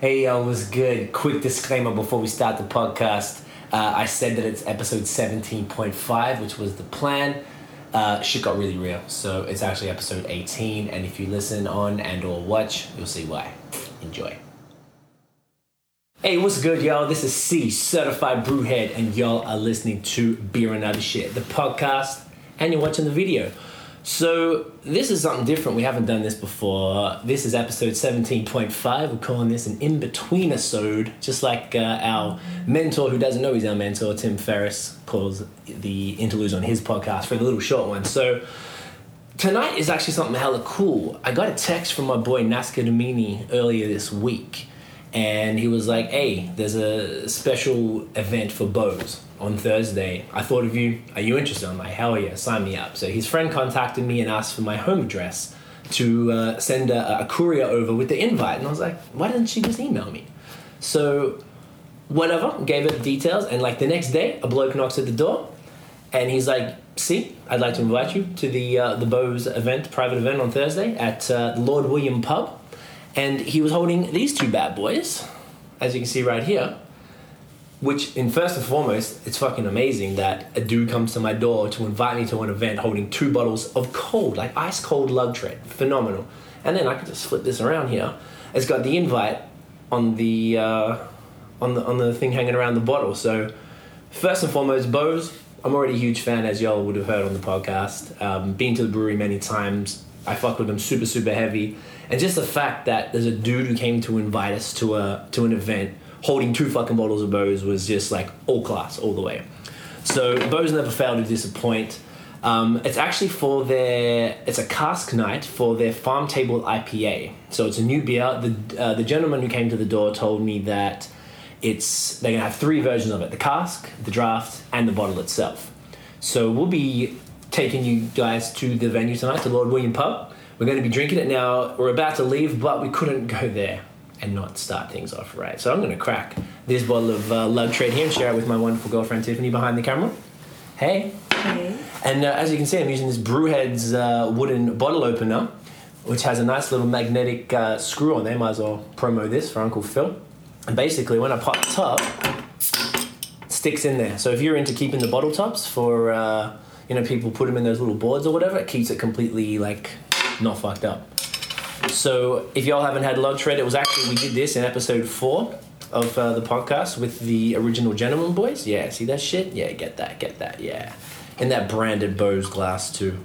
Hey, yo, was good? Quick disclaimer before we start the podcast. Uh, I said that it's episode 17.5, which was the plan. Uh, shit got really real, so it's actually episode 18. And if you listen on and or watch, you'll see why. Enjoy. Hey, what's good, y'all? This is C, certified brewhead, and y'all are listening to Beer and Other Shit, the podcast, and you're watching the video. So this is something different. We haven't done this before. This is episode 17.5. We're calling this an in-between episode, just like uh, our mentor who doesn't know he's our mentor, Tim Ferriss, calls the interludes on his podcast for the little short one. So tonight is actually something hella cool. I got a text from my boy Nasca Domini earlier this week, and he was like, "Hey, there's a special event for Beau's on Thursday. I thought of you. Are you interested?" I'm like, "Hell yeah, sign me up." So his friend contacted me and asked for my home address to uh, send a, a courier over with the invite, and I was like, "Why didn't she just email me?" So whatever, gave her the details, and like the next day, a bloke knocks at the door, and he's like, "See, I'd like to invite you to the uh, the Beau's event, private event on Thursday at uh, Lord William Pub." And he was holding these two bad boys, as you can see right here. Which, in first and foremost, it's fucking amazing that a dude comes to my door to invite me to an event holding two bottles of cold, like ice cold lug tread. Phenomenal. And then I could just flip this around here. It's got the invite on the uh, on the on the thing hanging around the bottle. So, first and foremost, Beau's. I'm already a huge fan, as y'all would have heard on the podcast. Um, been to the brewery many times. I fuck with them super super heavy, and just the fact that there's a dude who came to invite us to a to an event holding two fucking bottles of Beau's was just like all class all the way. So Beau's never failed to disappoint. Um, it's actually for their it's a cask night for their farm table IPA. So it's a new beer. The uh, the gentleman who came to the door told me that it's they're gonna have three versions of it: the cask, the draft, and the bottle itself. So we'll be taking you guys to the venue tonight, to Lord William Pub. We're going to be drinking it now. We're about to leave, but we couldn't go there and not start things off right. So I'm going to crack this bottle of uh, Lug Tread here and share it with my wonderful girlfriend Tiffany behind the camera. Hey. Hey. And uh, as you can see, I'm using this Brewhead's uh, wooden bottle opener, which has a nice little magnetic uh, screw on there. Might as well promo this for Uncle Phil. And basically, when I pop the top, it sticks in there. So if you're into keeping the bottle tops for, uh, you know, people put them in those little boards or whatever, it keeps it completely like not fucked up. So if y'all haven't had Lug Tread, it was actually we did this in episode four of uh, the podcast with the original Gentleman Boys. Yeah, see that shit? Yeah, get that, get that. Yeah, And that branded Beau's glass too.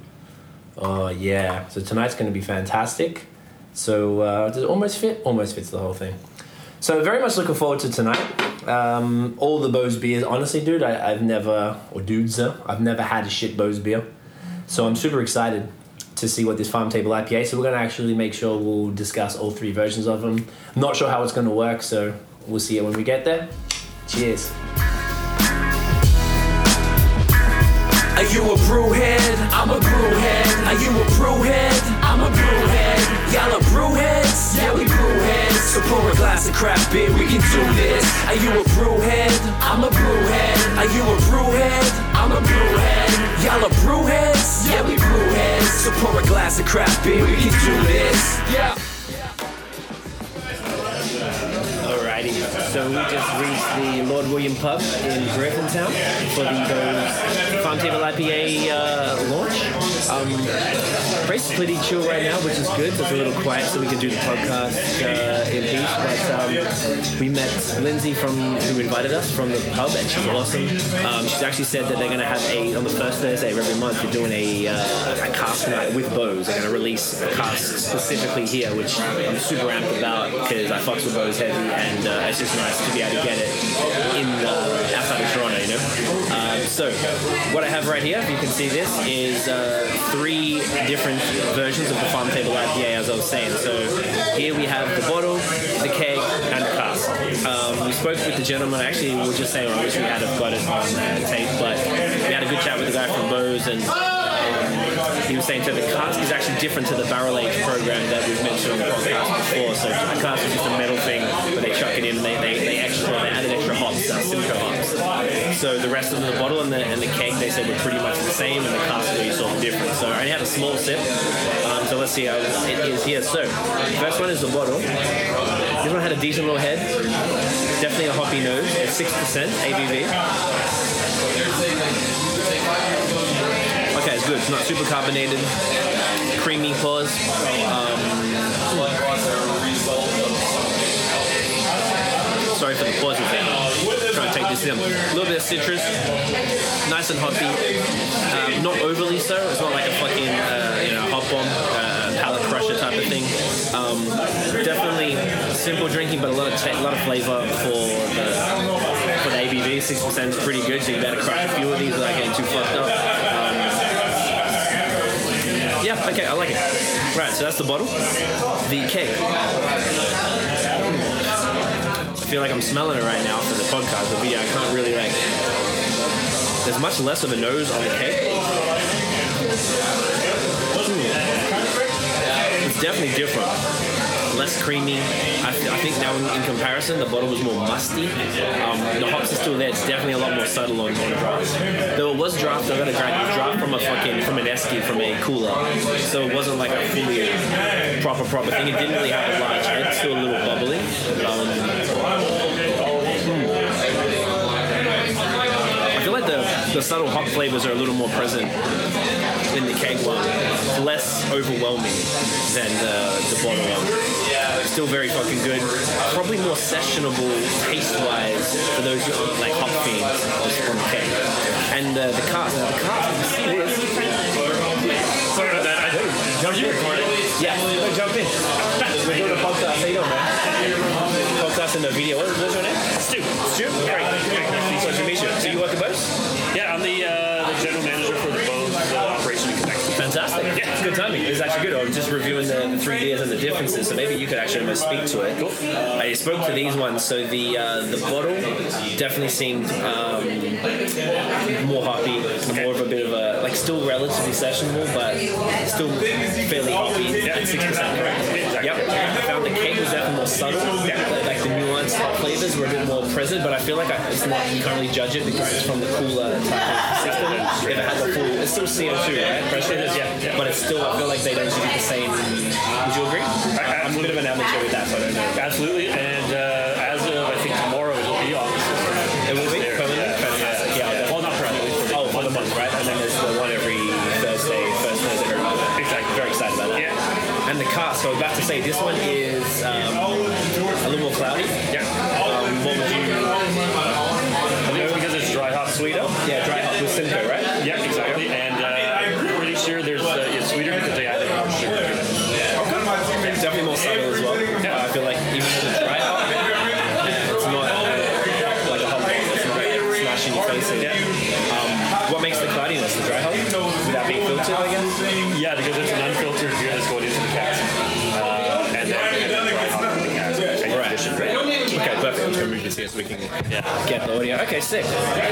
Oh yeah. So tonight's going to be fantastic. So uh, does it almost fit? Almost fits the whole thing. So very much looking forward to tonight. Um, all the Beau's beers, honestly, dude, I, I've never or dudes, uh, I've never had a shit Beau's beer. So I'm super excited to see what this farm table IPA. So we're going to actually make sure we'll discuss all three versions of them. I'm not sure how it's going to work, so we'll see it when we get there. Cheers. Are you a brewhead? I'm a brewhead. Are you a brewhead? I'm a brewhead. Y'all are brewheads? Yeah, we brewheads. So pour a glass of craft beer, we can do this. Are you a brewhead? I'm a brewhead. Are you a brewhead? I'm a brewhead. Y'all are brewheads? Yeah, we brewheads. So pour a glass of craft beer, we can do this. Yeah. Alrighty, so we just reached the Lord William Pub in Griffintown for the Farm Table IPA uh, launch. Um, is pretty chill right now, which is good. It's a little quiet, so we can do the podcast uh, in peace. But um, we met Lindsay from who invited us from the pub, and she's awesome. Um, she's actually said that they're going to have a on the first Thursday of every month. They're doing a, uh, a cask night with Beau's. They're going to release cask specifically here, which I'm super amped about because I fucks with Beau's heavy, and uh, it's just nice to be able to get it in uh, outside of Toronto, you know. Um, so what I have right here, if you can see this, is uh, three different versions of the farm table IPA, as I was saying. So here we have the bottle, the keg, and the cask. Um, we spoke with the gentleman. Actually, we were just saying I wish we had got it on uh, tape, but we had a good chat with the guy from Beau's and. He was saying that the cask is actually different to the barrel age program that we've mentioned on the podcast before. So the cask is just a metal thing where they chuck it in and they, they, they extra they added extra hops, uh, Simcoe hops. So the rest of the bottle and the and the keg they said were pretty much the same, and the cask we saw different. So I only had a small sip. Um, so let's see how it is here. So first one is the bottle. This one had a decent little head. Definitely a hoppy nose. It's six percent ABV. It's good. It's not super carbonated. Creamy pause. Um, sorry for the pause with that. Trying to take this in. A little bit of citrus. Nice and hoppy. Um, not overly so. It's not like a fucking uh, you know hop bomb, uh, palate crusher type of thing. Um, definitely simple drinking, but a lot of a lot of flavor for the for the ABV. Six percent is pretty good, so you better crush a few of these without getting too fucked up. Yeah, okay, I like it. Right, so that's the bottle. The keg. I feel like I'm smelling it right now for the podcast, but yeah, I can't really like. There's much less of a nose on the cake. Hmm. It's definitely different. Less creamy. I, th- I think now in, in comparison, the bottle was more musty. Um, the hops are still there. It's definitely a lot more subtle on, on draft. Though it was draft, I got a draft, draft from a fucking from an esky from a cooler, so it wasn't like a fully proper proper thing. It didn't really have a large head. Still a little bubbly. Um, I feel like the, the subtle hop flavors are a little more present in the keg one, less overwhelming than the, the bottle one. Still very fucking good. Probably more sessionable taste-wise for those who are like hop fiends just from the keg. And uh, the cast, the cast, you see this? Sorry about that. I, are you recording? Yeah, no, jump in. We're doing a podcast. How you doing, man? Podcast and the video. What, what's your name? Stu. Stu. Great. Nice to meet you. So you work at Beau's? Yeah, I'm the, uh, the general manager for the Beau's it's good timing. It's actually good. I was just reviewing the, the three beers and the differences, so maybe you could actually almost speak to it. Cool. I spoke to these ones. So the uh, the bottle definitely seemed um, more hoppy, more of a bit of a like still relatively sessionable, but still fairly hoppy. Yeah, six percent correct. Exactly. Yep. I found the cake was definitely more subtle. Like the flavors were a bit more present, but I feel like I, it's not you can't really judge it because it's from the cooler type of system. If it had the full, it's still CO2, right? Pressure. Yeah, yeah. But it's still, I feel like they don't give you the same. Would you agree? I- I'm a bit of an amateur with that, so I don't know. Absolutely. And uh, as of, I think, tomorrow, it'll be on. It will be There. permanent. Yeah. Fantastic. Yeah. Yeah. Well, not permanently. For the Oh, for the month, right? And then there's the one every Thursday, first Thursday every month. Exactly. Very excited about that. Yeah. And the cast, so I was about to say, this one is um, a little more cloudy. Yeah. Um, what would you? I think it's because it's dry hop sweeter. Yeah, dry hop with Simcoe, right? Yeah. get the audio. Okay, sick.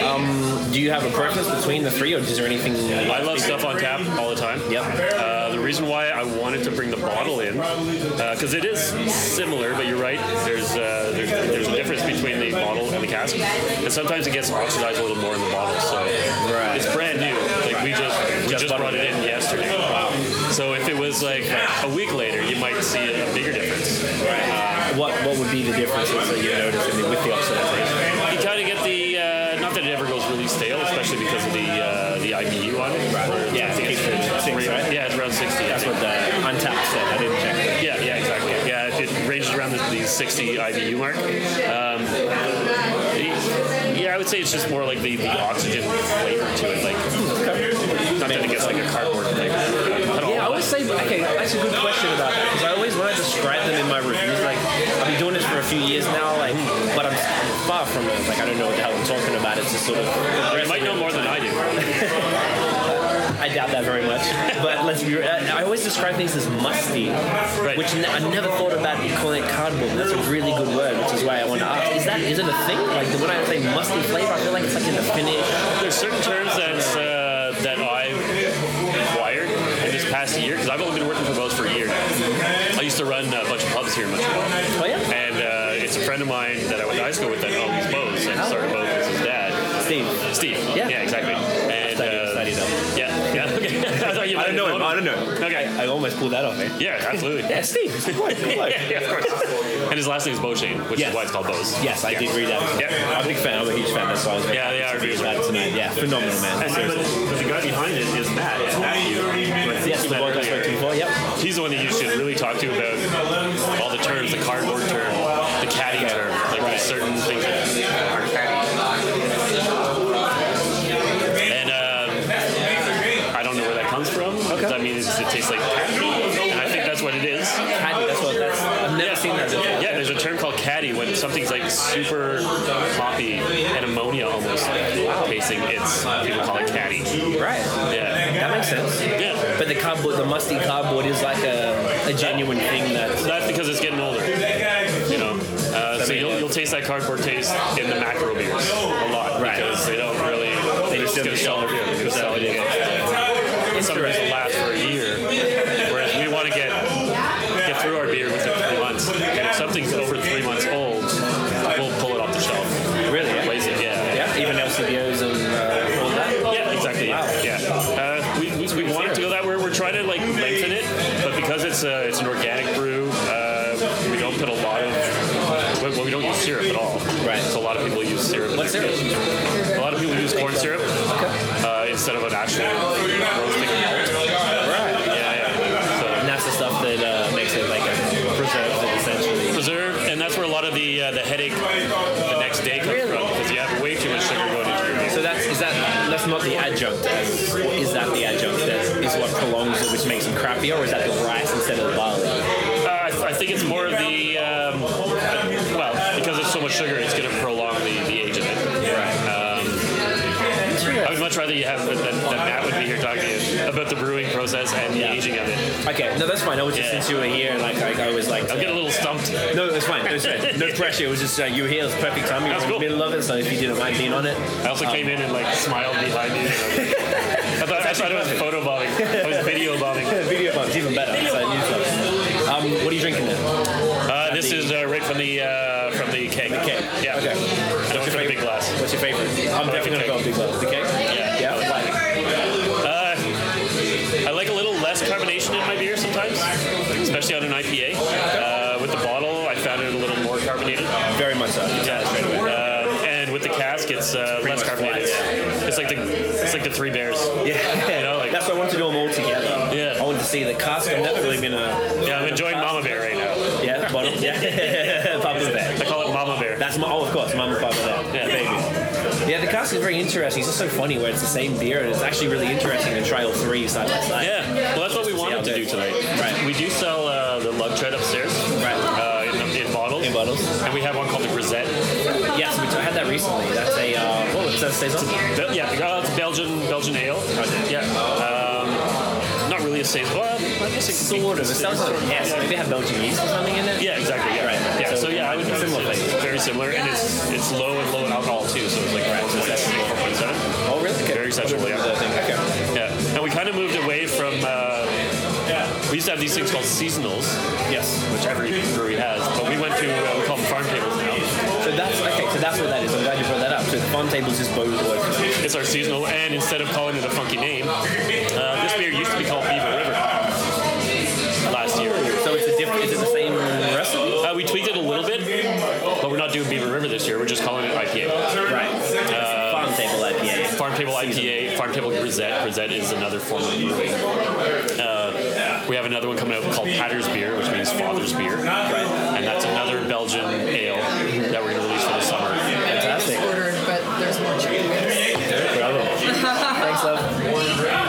Um, do you have a preference between the three, or is there anything? I love stuff on tap all the time. Yep. Uh, the reason why I wanted to bring the bottle in, because it is similar, but you're right. There's, uh, there's there's a difference between the bottle and the cask, and sometimes it gets oxidized a little more in the bottle. So Right. it's brand new. Like we just we Just just, brought it in yesterday. Wow. So if it was like a week later, you might see a, bigger difference. Right. What What would be the differences that you notice in the, with the oxidization? 60 IBU mark. Um, yeah, I would say it's just more like the, the oxygen flavor to it. Like, not that it gets like a cardboard flavor at all. Yeah, I always say, okay, that's a good question about that because I always when to describe them in my reviews, like I've been doing this for a few years now, like, but I'm far from it. Like I don't know what the hell I'm talking about. It's just sort of. you might know more than I do. I doubt that very much. But let's be. I I always describe things as musty, which I never thought about calling it cardboard. That's a really good word, which is why I want to ask: Is that is it a thing? Like when I say musty flavor, I feel like it's like in the finish. There's certain terms that uh, that I've acquired in this past year because I've only been working for Beau's for a year. I used to run a bunch of pubs here in Montreal. Oh yeah, And uh, it's a friend of mine that I went to high school with that owns Beau's and started Beau's with his dad. Steve. Steve. Yeah. Yeah, exactly. Paddy though. Yeah, yeah. Okay. I thought you I don't know him. I don't know. Okay. I almost pulled that off, eh? Yeah, absolutely. Yeah, Steve. Good boy, good boy. yeah, yeah, of course. And his last name is Beauchesne, which Yes. is why it's called Beau's. Yes, I Yeah. did read that. Yeah. I'm a big fan. I'm a huge fan. That's why I was very Yeah, happy they to are read that tonight. Yeah, phenomenal, man. And, but, Seriously. but the guy behind it is Matt. It's Matthew. who I think Yes, the boy I spoke to before. Yep. He's the one that you should really talk to about all the terms, the cardboard It's people call it caddy. Right. Yeah, That makes sense. yeah. But the cardboard, the musty cardboard, is like a, a genuine thing that. That's because it's getting older. You know, uh, so you'll, you'll taste that cardboard taste in the macro it's so it's going to prolong the, the age of it. Um, I would much rather you have that, Matt would be here talking to you about the brewing process and the Yeah. aging of it. Okay, no, that's fine. I was just Yeah. since you were here, like I, I was like, I'll get a little stumped. no, it's fine. It. No pressure. It was just uh, you were here. It was perfect time. You were That's in the cool. middle of it, so if you didn't mind being on it, I also came in and like smiled behind you. I thought, I thought it was photo bombing. I was video bombing. video bombs even better. So. Um, what are you drinking then? Uh, this is uh, right from the uh, Yeah. Okay. I don't the big glass. What's your favorite? I'm like definitely gonna go big glass. The cake. Yeah. Yeah. Why? Uh, I like a little less carbonation in my beer sometimes, especially on an IPA. Uh, with the bottle, I found it a little more carbonated. Very much so. Yeah. Uh, and with the cask, it's uh, less much carbonated. It's like the it's like the Three Bears. Yeah. You know, like- That's why I wanted to do them all together. Yeah. I wanted to see the cask. I've never really been a Yeah, I'm enjoying Mama Bear right now. yeah bottle. Yeah. Papa Bear. I call it Mama Bear. That's my, oh, of course, Mama Papa there. Yeah. baby. Yeah, the cask is very interesting. It's just so funny where it's the same beer, and it's actually really interesting to try all three side by side. Yeah, well, that's what we wanted to do tonight. Right. We do sell uh, the lug tread upstairs. Right. Uh, in, in bottles. In bottles. And we have one called the Grisette. Yes, we I had that recently. That's a uh, what was that? Saison. Bel- yeah, uh, it's Belgian Belgian ale. Okay. Yeah. Um, not really a saison. Well, I guess it Sort of. It sounds like considered- yes. Maybe have Belgian yeast or something in it. Yeah, exactly. Yeah. Right. Yeah. So, So, yeah, I would be similar it's, it's very similar, and it's it's low and low in alcohol too. So it's like really? Okay. Very sensual, yeah. Okay. Yeah. And we kind of moved away from. Uh, we used to have these things called seasonals, Yes. which every brewery has, but we went to uh, we call them farm tables now. So that's okay. So that's what that is. I'm glad you brought that up. So the farm tables is both work. It's our seasonal, and instead of calling it a funky name, uh, this beer used to be called Beaver River last year. So it's a different. Is it the same recipe? Uh, we tweaked it a little bit, but we're not doing Beaver River this year. We're just calling it IPA. Right. Farm Table IPA, Farm Table Grisette. Grisette is another form of brewing. Uh, we have another one coming out called Patter's Beer, which means father's beer. And that's another Belgian ale that we're going to release for the summer. Fantastic. ordered, but there's more chicken wings. Bravo. Thanks, love.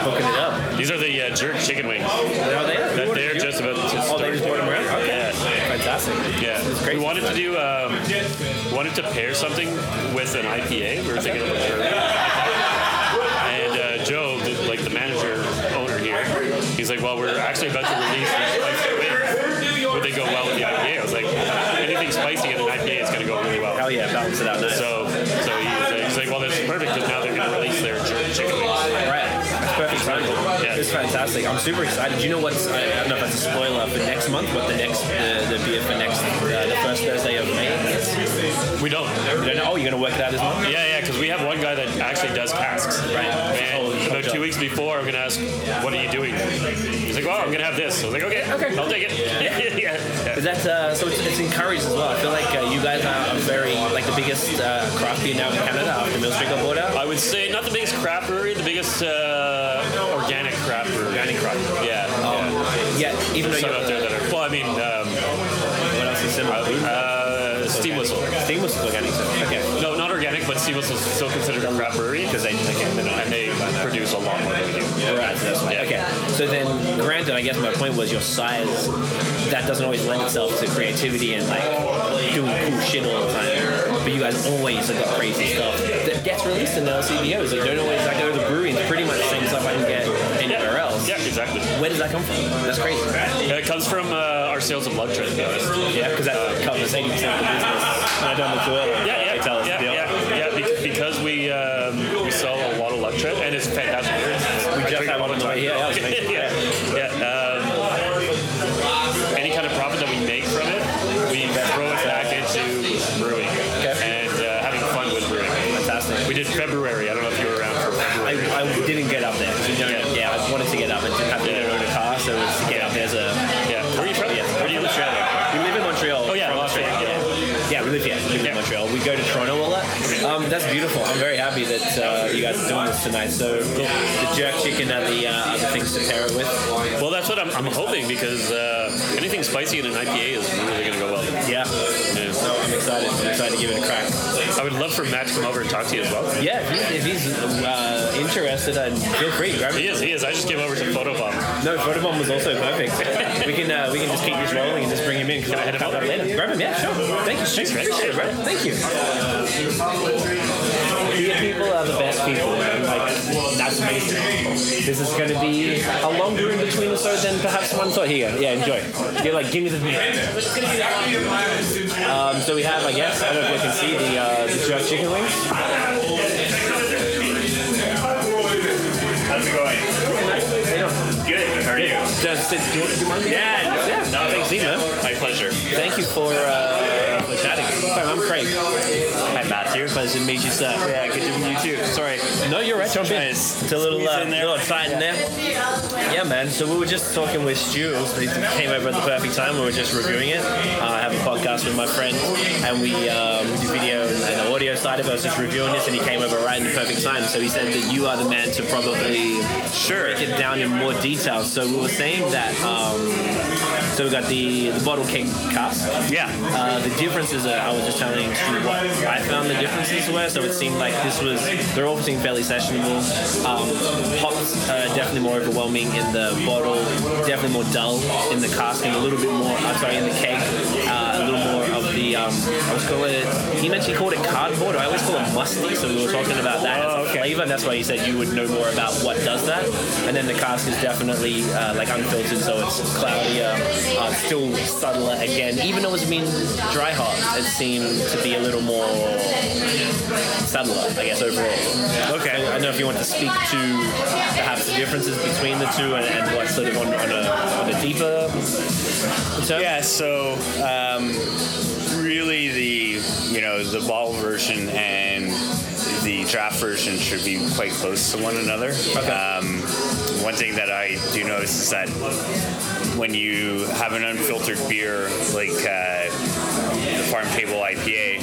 Hooking it up. These are the uh, jerk chicken wings. Are they? That they're just about to Oh, they just brought them around. Okay. Yeah. Fantastic. Yeah, great. we wanted to do um, wanted to pair something with an IPA. We were thinking of a bourbon. He's like, "Well, we're actually about to release these spicy wings. Would they go well with the IPA?" I was like, "Anything spicy in an IPA is going to go really well." Hell yeah, balance it out nice. So, so he's, uh, he's like, "Well, that's perfect because now they're going to release their chicken wings." Right. That's perfect. Yeah. It's fantastic. I'm super excited. Do you know what's, I don't know if that's a spoiler for next month, what the next, the, the beer for next, uh, the first Thursday of May is? We don't. You don't know? Oh, you're gonna work that as well. Yeah, yeah, because we have one guy that actually does casks. Right. And about two weeks before, I'm gonna ask, "What are you doing?" He's like, "Oh, I'm gonna have this." I was like, "Okay, okay, I'll take it." yeah, yeah. Is that uh, so? It's, it's encouraged as well. I feel like uh, you guys are very like the biggest uh, craft beer now in Canada after Mill Street got bought out. I would say not the biggest craft brewery, the biggest uh, organic brewery. Organic craft. Yeah. yeah. Yeah, even though Some out there that are. Well, I mean, um, what else is similar? uh, Steam Whistle. Steam was organic. So. Okay. No, not organic, but Steam Whistle is still considered a craft brewery because they, and they produce a lot more than we do. Right, so that's why. Yeah. Okay. So then, granted, I guess my point was your size. That doesn't always lend itself to creativity and like doing cool shit all the time. But you guys always have got crazy stuff that gets released in the LCBOs. Like don't always. I go to the brewery and it's pretty Where does that come from? That's crazy. Uh, It comes from uh, our sales of Lug Tread, to be honest. Yeah, because that covers 80% of the business. I don't know. Yeah, yeah, tell us yeah, yeah, yeah, because we um, for Matt to come over and talk to you as well. Yeah, if he's, if he's uh, interested, uh, feel free. Grab He is. He is. I just came over to photobomb. No, Photobomb was also perfect. we can uh, we can just keep this rolling and just bring him in. Can I head him over? later? Grab him, yeah, sure. Thank you. Appreciate it. Thank you. Beer people are the best people, man. Like that's amazing. This is going to be a longer in between the episode than perhaps one thought. Here, yeah, enjoy. You're like, give me the beer. Um, so we have, I guess, I don't know if you can see the uh, the jerk chicken wings. How's it going? Good. How are you? Just. Do you, do you mind? Yeah. Yeah. No, thanks, man. My pleasure. Thank you for, uh, for chatting. I'm Craig. Hi, Pleasure to meet you, sir. Yeah, good to meet you too. Sorry. No, you're right. Jump in. It's a little, uh, in there. little tight in there. Yeah, man. So we were just talking with Stu. He came over at the perfect time. We were just reviewing it. Uh, I have a podcast with my friend, and we um, do video and the audio side of it. I was just reviewing this, and he came over right in the perfect time. So he said that you are the man to probably Sure. break it down in more detail. So we were saying that. Um, so we got the the bottle cake cask. Yeah. Uh, the differences are, I was just telling Stu what I found the differences were. So it seemed like this was, they're all seem fairly sessionable. Um, hops uh, definitely more overwhelming in the bottle, definitely more dull in the cask, and a little bit more, I'm sorry, in the keg, uh, a little more the, um, I was calling it, he mentioned he called it cardboard, I always call it musty, so we were talking about that as a flavor, and that's why he said you would know more about what does that. And then the cask is definitely uh, like unfiltered, so it's cloudier, uh, still subtler again. Even though it's been dry hot, it seemed to be a little more subtler, I guess, overall. Okay. I don't know if you want to speak to perhaps the differences between the two and, and what sort of on, on, a, on a deeper term. Yeah. So, um, really, the you know the bottle version and the draft version should be quite close to one another. Um, one thing that I do notice is that when you have an unfiltered beer like uh, the Farm Table IPA,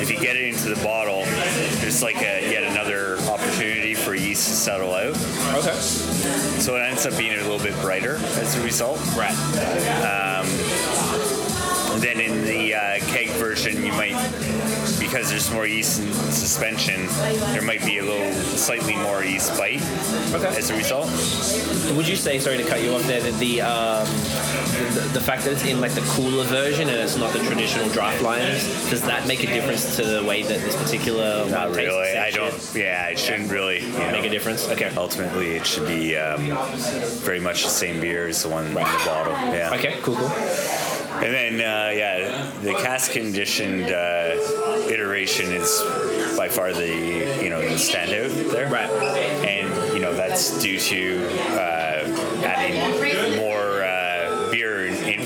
if you get it into the bottle, it's like a, yet another opportunity for yeast to settle out. Okay. So it ends up being a little bit brighter as a result. Right. And then in the uh, keg version, you might, because there's more yeast in suspension, there might be a little slightly more yeast bite Okay. as a result. Would you say, sorry to cut you off there, that the, um, the the fact that it's in like the cooler version and it's not the traditional draft liners, does that make a difference to the way that this particular Not one really. I don't. Yeah, it shouldn't really you know, make a difference. Okay. Ultimately, it should be um, very much the same beer as the one in the bottle. Yeah. Okay. Cool. Cool. And then, uh, yeah, the cast conditioned uh, iteration is by far the you know the standout there. Right. And you know that's due to uh, adding more uh, beer in,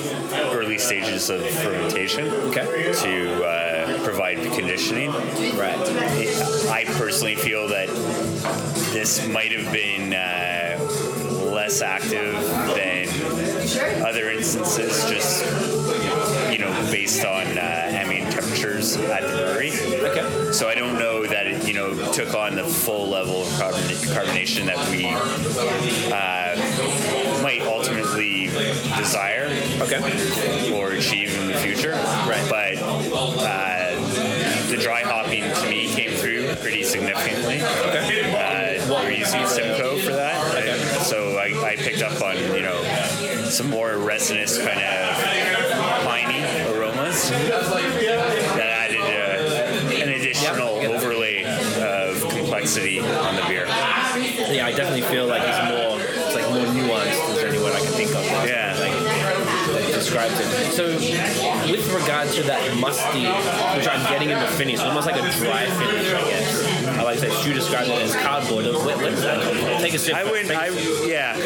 early stages of fermentation Okay. to uh, provide the conditioning. Right. I personally feel that this might have been uh, less active than other instances, just based on uh, ambient temperatures at the brewery. Okay. So I don't know that it, you know, took on the full level of carbon- carbonation that we uh, might ultimately desire Okay. or achieve in the future. Right. But uh, the dry hopping to me came through pretty significantly. Okay. Uh, we're using Simcoe for that. Okay. So I, I picked up on, you know, some more resinous kind of that added uh, an additional overlay of complexity on the beer. Yeah, I definitely feel like it's more, it's like more nuanced than any word I can think of. Yeah. Like, describes it. So, with regard to that musty, which I'm getting in the finish, almost like a dry finish, I guess. I like that Stu described it as cardboard. Where, where does that come from? Take a sip. I first. wouldn't. Take a I yeah.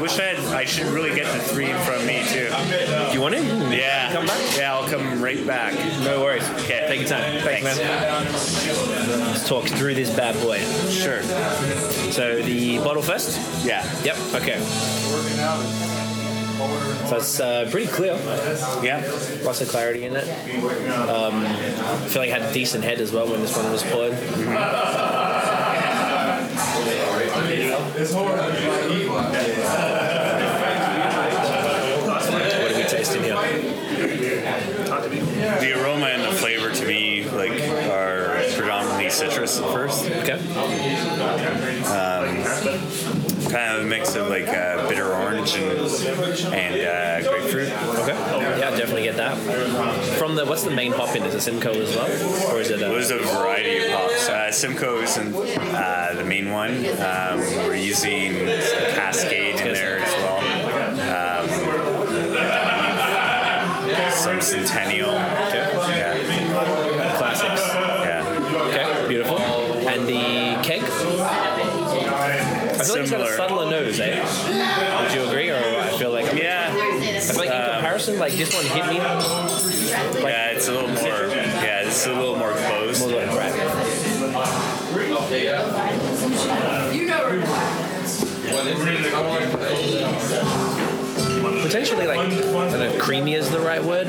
I wish I had. I should really get the three from me too. Do you want it? Yeah. Come back? Yeah, I'll come right back. No worries. Okay. Take your time. Thanks, Thanks. man. Let's talk through this bad boy. Sure. So the bottle first. Yeah. Yep. Okay. So it's uh, pretty clear. Yeah. Lots of clarity in it. Um, I feel like it had a decent head as well when this one was poured. What are we tasting here? The aroma and the flavor to me like are predominantly citrus Okay. Kind of a mix of like uh, bitter orange and and uh, grapefruit. Okay. Yeah, definitely get that. From the what's the main hop in? Is it Simcoe as well, or is it? It Uh, was a variety of hops. Uh, Simcoe isn't uh, the main one. Um, we're using Cascade in there as well. Um, some Centennial. I feel like it's got a Similar. subtler nose, eh? Would you agree, or I feel like Yeah. I feel like in comparison, like this one hit me more Yeah, it's a little more. Yeah, it's a little more closed. like right. Potentially, like I don't know, creamy is the right word.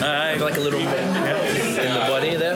Uh, like a little bit in the body there.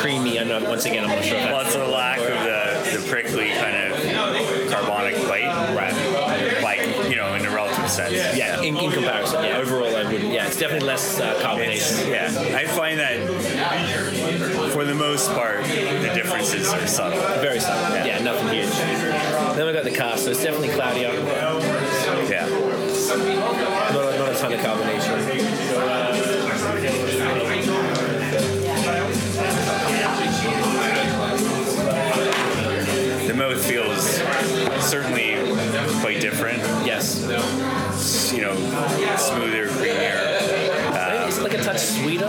Creamy. I'm not, once again, I'm not sure. Well, it's a lack of the, the prickly kind of carbonic bite. Right. Like, you know, in a relative sense. Yeah, in, in comparison, yeah. Overall, I wouldn't. Yeah, it's definitely less uh, It's, carbonation. yeah, I find that for the most part, the differences are subtle. Very subtle. Yeah. nothing huge. Then we got the cast, so it's definitely cloudier. Yeah. Not not a ton of carbonation. Certainly quite different. Yes. You know, smoother, creamier. Maybe it's like a touch sweeter.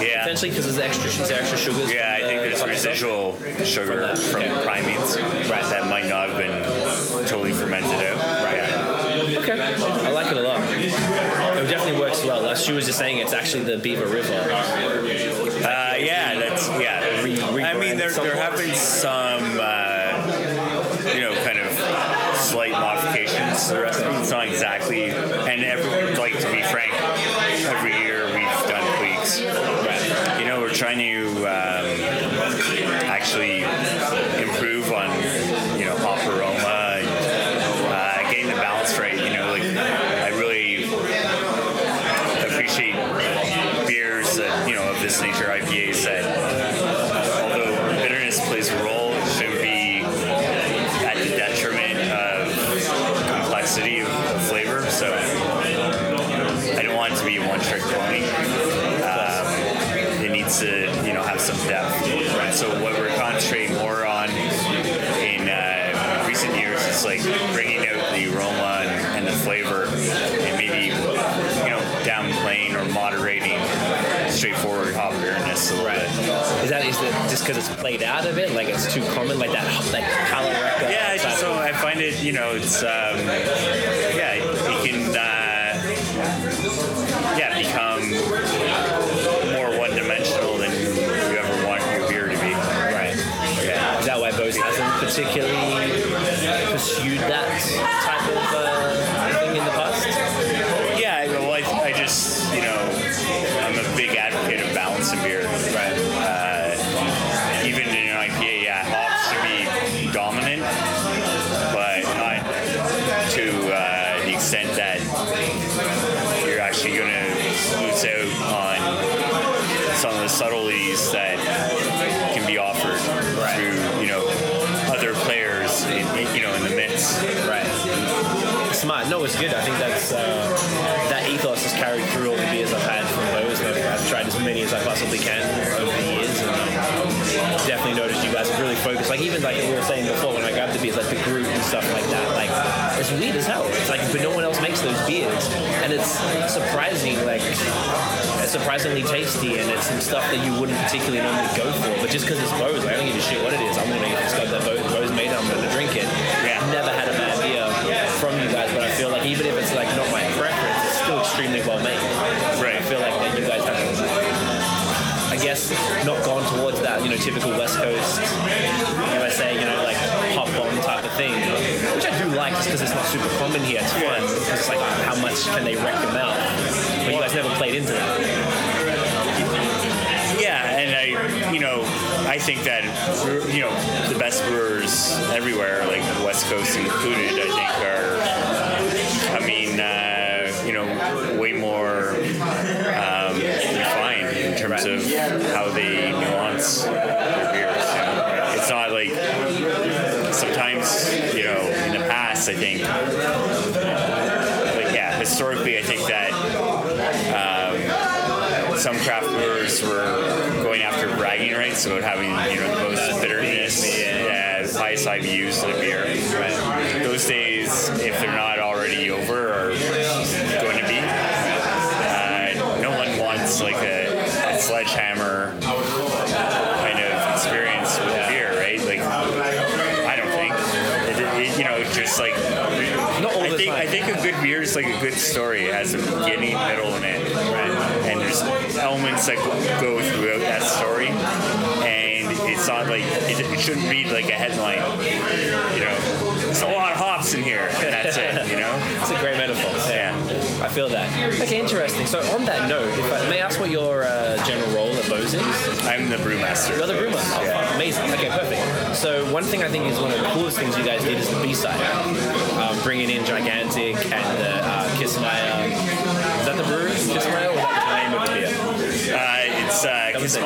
Yeah. Potentially because there's extra, there's extra sugars. Yeah, I from think the there's stuff. residual sugar that, from okay. primings that might not have been totally fermented out. Yeah. Okay. I like it a lot. It definitely works well. As she was just saying, it's actually the Beaver River. Uh, yeah, that's yeah. Re- I mean, there, there have been some, flavor and maybe you know downplaying or moderating straightforward hop bitterness a little right. bit. Is that is that just because it's played out of it? Like it's too common, like that like Calareca. Yeah, just, so I find it. You know, it's um, yeah, it, it can uh, yeah become more one dimensional than you ever want your beer to be. Right. Yeah. Is that why Beau's hasn't particularly? Even like we were saying before, when I grabbed the beers, like the Gruit and stuff like that. Like it's weird as hell. It's like but no one else makes those beers, and it's surprising. Like it's surprisingly tasty, and it's some stuff that you wouldn't particularly normally go for. But just because it's Beau's, like, I don't give a shit what it is. I'm gonna it's got that Beau's, Beau's made, I'm gonna drink it. Yeah. I've never had a bad beer from you guys, but I feel like even if it's like not my preference, it's still extremely well made. Right. I feel like that you guys have, I guess, not gone towards that you know typical West Coast USA, you know, like hop on type of thing, which I do like just because it's not super common here. It's fun because it's like how much can they wreck them out? But you guys never played into that. Yeah, and I, you know, I think that you know the best brewers everywhere, like West Coast included, I think are, I mean, uh, you know, way more um, refined in terms of how they nuance their beers. You know? It's not like sometimes, you know, in the past, I think, like yeah, historically, I think that some craft brewers were going after bragging rights about having you know the most bitterness, the highest IBUs in a beer. But those days, if they're not already over, are going to be. Uh, no one wants like a, a sledgehammer time. I good beer is like a good story. It has a beginning, middle, and end, and there's elements that go throughout that story. And it's not like it, it shouldn't read like a headline. You know, there's a lot of hops in here, and that's it. You know. It's a great metaphor. Yeah. I feel that. Okay, interesting. So on that note, if I may I ask what your uh, general role at Beau's is? I'm the brewmaster. You're the brewmaster. Oh, Yeah. fuck, amazing. Okay, perfect. So one thing I think is one of the coolest things you guys did is the B-side, um, bringing in Gigantic and the uh, Kissmeyer. Is that the brewery, Kissmeyer, or was that the name of the beer? Uh, it's uh, was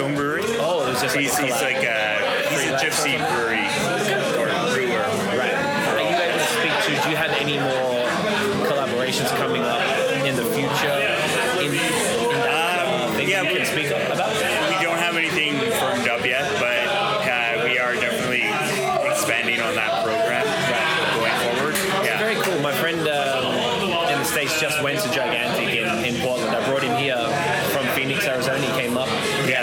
own brewery. Oh, it was just like He's, a he's collab. like a he's a gypsy brewery or brewer. Right. Are you able to speak to? Do you have any more collaborations coming up in the future? In, in that uh, yeah, we can speak about? We don't have anything firmed up yet, but uh, we are definitely expanding on that program going forward. Yeah. Very cool. My friend um, in the States just went to Gigantic in, in Portland. I brought him here from Phoenix, Arizona. He came up.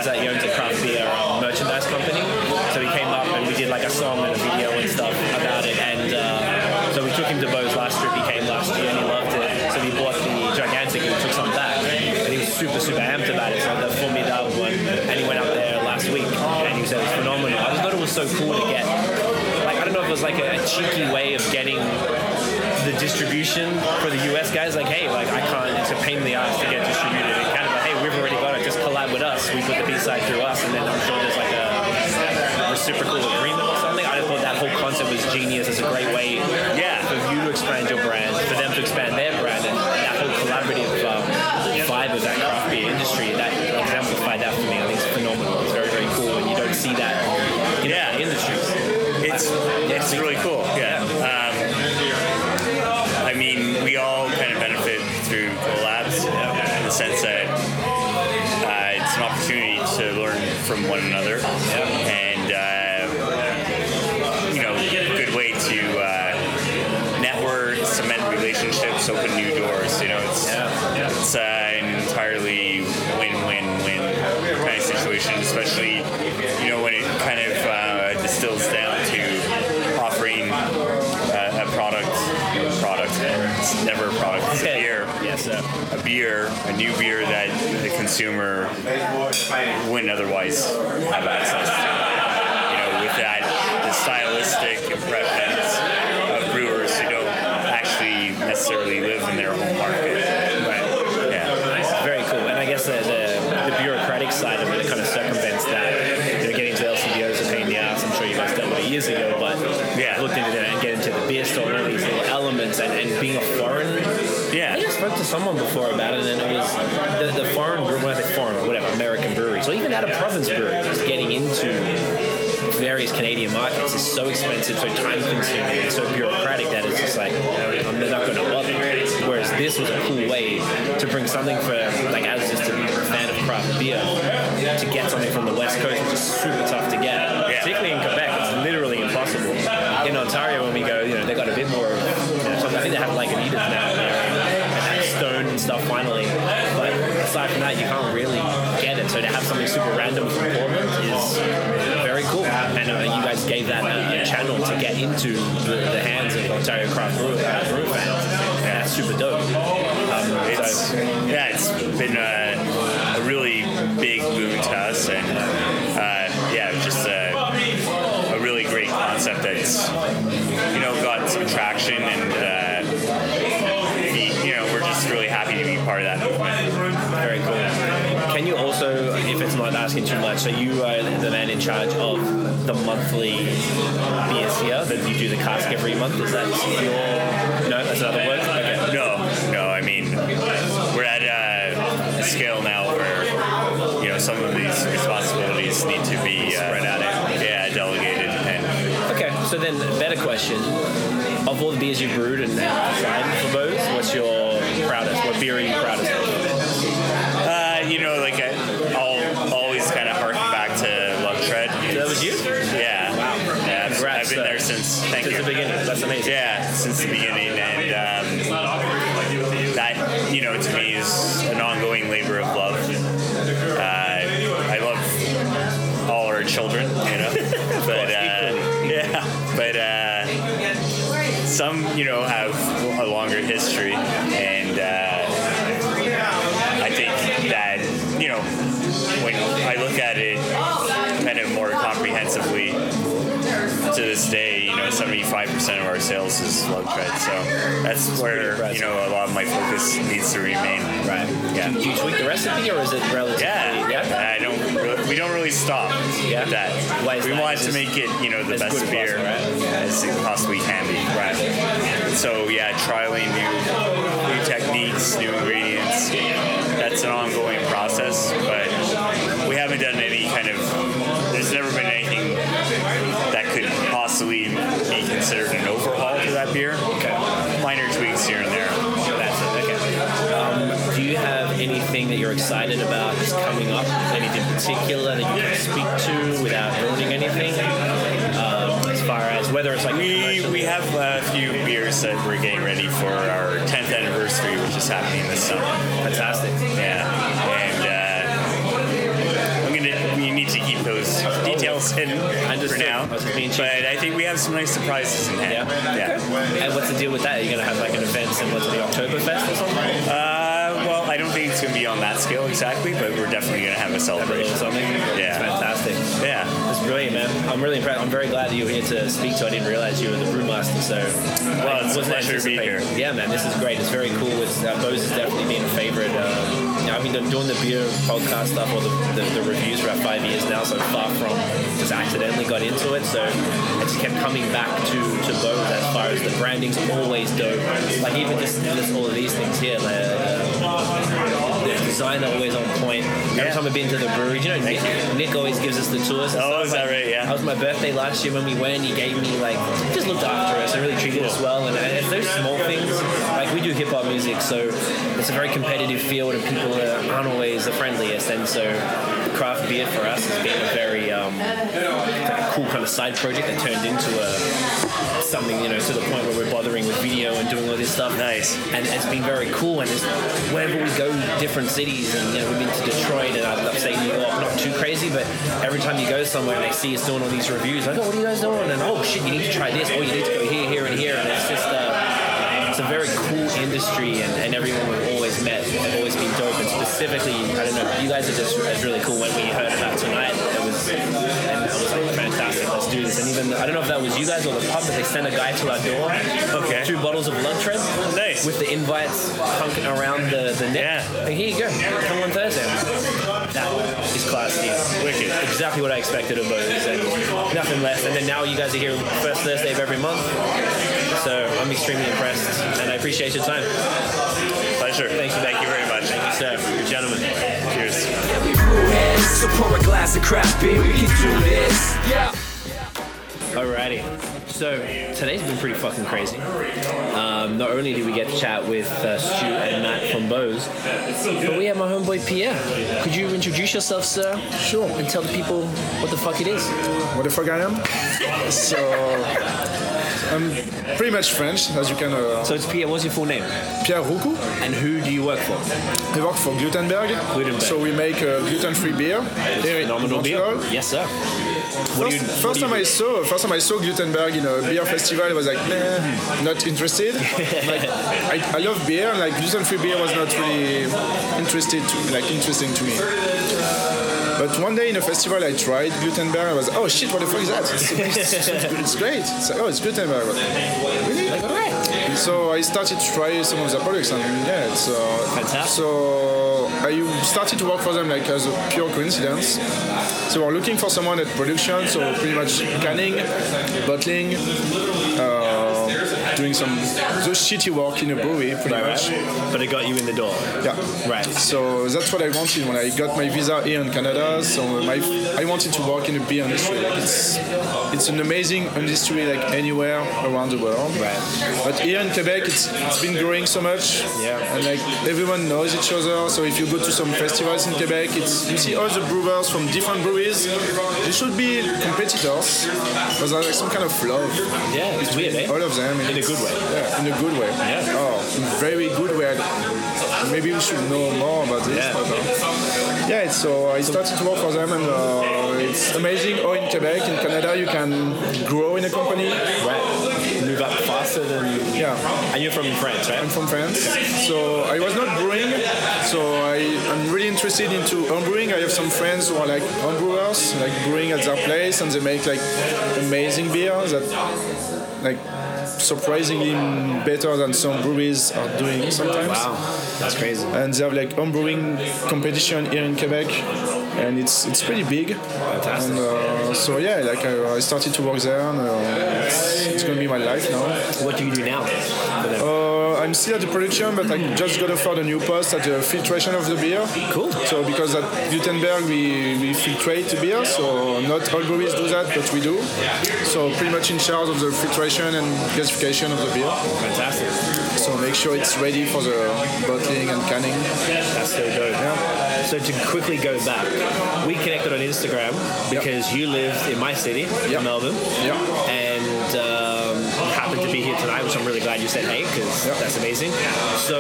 That he Owns a Craft Beer um, merchandise company. So he came up and we did like a song and a video and stuff about it. And uh, so we took him to Beau's last trip. He came last year and he loved it. So we bought the Gigantic and we took some back. And he was super, super amped about it. So the Formidable one. And he went up there last week and he said it was phenomenal. I just thought it was so cool to get. Like, I don't know if it was like a, a cheeky way of getting the distribution for the US guys, like, hey, like I can't, it's a pain in the ass to get distributed. And kind of like, hey, we've already got it, just collab with us. We put the B side through us, and then I'm sure there's like a reciprocal agreement or something. I just thought that whole concept was genius. It's a great way Yeah. for you to expand your brand, for them to expand their brand, and that whole collaborative um, vibe of that craft beer industry, that exemplified that for me. I think it's phenomenal. It's very, very cool, and you don't see that in Yeah. other industries. It's it's really cool. Yeah. Um, I mean, we all kind of benefit through collabs in the sense that kind especially you know when it kind of uh, distills down to offering uh, a product, product. It's never a product. It's a beer. Yes, sir. A beer, a new beer that the consumer wouldn't otherwise have access to. You know, with that, the stylistic impressions of brewers who don't actually necessarily live in their home market. Right. Yeah. Very cool. And I guess the, the, the bureaucratic side of it kind of circumvents that. You know, getting to LCBOs is a pain in the ass. I'm sure you guys dealt with it years ago, but Yeah. looked into that and get into the beer store and all these little elements and, and being a foreign. Yeah. I just spoke to someone before about it, and it was the, the foreign brew, when I say foreign, or whatever, American breweries, or even out of province breweries, getting into various Canadian markets is so expensive, so time consuming, and so bureaucratic that it's just like, I'm not going to bother. Whereas this was a cool way to bring something for, like, as just a fan of craft beer, to get something from the West Coast, which is super tough to get. Particularly in Quebec, it's literally impossible. In Ontario, when we go, you know, they got a bit more, you know, I think they have like an Edith now, you stone and stuff finally. But aside from that, you can't really get it. So to have something super random from Portland is very cool. And uh, you guys gave that a, a channel to get into the, the hands of Ontario craft brew, uh, fans. Super dope. Um, It's so, yeah, it's been a, a really big boon to us, and and uh, be- you know we're just really happy to be part of that movement. Very cool. Can you also, if it's not asking too much, so you are the man in charge of the monthly beers here, that you do the cask every month? Is that your. No, that's another word? Okay. No, no, I mean we're at a, a scale now where you know some of these responsibilities need to be uh, spread out. Yeah, delegated, and Okay, so then, better question. Of all the beers you've brewed and designed for Beau's, what's your proudest? What beer are you proudest of? Uh, you know, like I, I'll always kind of harken back to Lug Tread. that was you? Yeah. Wow. Yeah, I've, Congrats, I've been there since. Thank you. Since you. the beginning. That's amazing. Yeah, since the beginning, and um, that you know to me is an ongoing labor of love. Some you know 75% of our sales is Lug Tread. So that's where, you know, a lot of my focus needs to remain. Right. Yeah. Do you tweak the recipe or is it relatively. Yeah, Yeah? I don't. Really, we don't really stop Yeah? with that. Why is we that? want to make it, you know, the best beer possible, right? as it possibly can be. Right. So yeah, trialing new new techniques, new ingredients. That's an ongoing process, but we haven't done any kind of. There's never been anything that could possibly considered an overhaul to that beer. Okay. Minor tweaks here and there. That's it. Okay. Um, do you have anything that you're excited about that's coming up? Anything particular that you can speak to without ruining anything? Um, as far as whether it's like We, we have a few beers that we're getting ready for our 10th anniversary, which is happening this summer. fantastic. Yeah, and We need to keep those details hidden for now. I. But I think we have some nice surprises in hand. Yeah. Yeah. And what's the deal with that? Are you going to have like an event similar to the Oktoberfest or something? Uh, well, I don't think it's gonna be on that scale exactly, but we're definitely gonna have a Have a celebration. little something? Yeah. It's fantastic. Yeah. It's brilliant, man. I'm really impressed. I'm very glad that you were here to speak to. I didn't realize you were the brewmaster, so Well, it's a pleasure to be here. Yeah, man, this is great. It's very cool. It's uh, Beau's has definitely been a favorite. Uh, you know, I've been doing- the beer podcast stuff or the, the, the reviews for about five years now, so far from just accidentally got into it. So kept coming back to to Beau's as far as the branding's always dope. Like even just, just all of these things here, like, uh, the design are always on point. Every time I've been to the brewery, you know, Nick, Nick always gives us the tours. and Oh, is that Like, right? Yeah. That was my birthday last year when we went. He gave me like just looked after us and really treated us well. And it's those small things. Like we do hip hop music, so it's a very competitive field, and people uh, aren't always the friendliest. And so craft beer for us has been a um, cool kind of side project that turned into a something, you know, to the point where we're bothering with video and doing all this stuff. Nice. And it's been very cool. And it's, wherever we go, different cities, and you know, we've been to Detroit and upstate New York, not too crazy, but every time you go somewhere and they see us doing all these reviews, like, oh, what are you guys doing? And oh shit, you need to try this. Oh, you need to go here, here, and here. And it's just. Uh, it's a very cool industry, and, and everyone we've always met have always been dope. And specifically, I don't know, you guys are just really cool. When we heard about tonight, fantastic. Let's do this. And even I don't know if that was you guys or the pub, but they sent a guy to our door. Okay. Two bottles of Lug Tread. Nice. With the invites hunking around the the net. Yeah. Like, here you go. Come on Thursday. That is class, Steve. Wicked. Exactly what I expected of Beau's, and nothing less. And then now you guys are here first Thursday of every month. So I'm extremely impressed, and I appreciate your time. Pleasure. Thank you. Thank you very much. Thank you, sir. We brewheads, so pour a glass of craft beer, we can do this. Yeah. Alrighty. So today's been pretty fucking crazy. Um, not only did we get to chat with uh, Stu and Matt from Beau's, but we have my homeboy Pierre. Could you introduce yourself, sir? Sure. And tell the people what the fuck it is. What the fuck I am? so I'm pretty much French, as you can. Uh, So it's Pierre. What's your full name? Pierre Roucou. And who do you work for? I work for Glutenberg. So we make uh, gluten-free beer. here Phenomenal beer. Yes, sir. What First, you, first time? I saw, first time I saw Glutenberg in a beer festival, I was like, nah, not interested. like, I, I love beer, and like gluten-free beer was not really interested, to, like interesting to me. But one day in a festival, I tried Glutenberg. I was, oh shit, what the fuck is that? It's, it's, it's great. It's like, oh, it's was, Really? Like. So I started to try some of the products, and yeah, it's uh, Fantastic. So I started to work for them like as a pure coincidence. So we're looking for someone at production, so pretty much canning, bottling, doing some shitty work in a brewery, pretty Right, much. right. But it got you in the door. Yeah. Right. So that's what I wanted when I got my visa here in Canada. So my, I wanted to work in the beer industry. Like it's, it's an amazing industry like anywhere around the world. Right. But here in Quebec, it's, it's been growing so much. Yeah. And like everyone knows each other. So if you go to some festivals in Quebec, it's you see all the brewers from different breweries. They should be competitors, but there's like some kind of love. Yeah, it's weird, eh? All of them. A good way. Yeah, in a good way. Yeah. Oh, in a very good way. Maybe we should know more about this. Yeah. But, uh, yeah, it's, so I started to work for them, and uh, it's amazing how in Quebec, in Canada, you can grow in a company. Right. Move up faster than. Yeah. And you're from France, right? I'm from France, so I was not brewing. So I, I'm really interested into homebrewing. I have some friends who are like homebrewers, like brewing at their place, and they make like amazing beer that, like, surprisingly better than some breweries are doing sometimes. Wow, that's crazy. And they have like homebrewing competition here in Quebec, and it's it's pretty big. Fantastic. And uh, so yeah, like I, I started to work there, and uh, it's, it's gonna be my life now. What do you do now? I'm still at the production, but I just got offered a new post at the filtration of the beer. Cool. So because at Glutenberg we, we filtrate the beer, so not all breweries do that, but we do. So pretty much in charge of the filtration and gasification of the beer. Fantastic. So make sure it's ready for the bottling and canning. That's so dope. So to quickly go back, we connected on Instagram because you lived in my city, Yep. Melbourne, Yep. Happened to be here tonight, which I'm really glad you said hey because Yep. that's amazing. So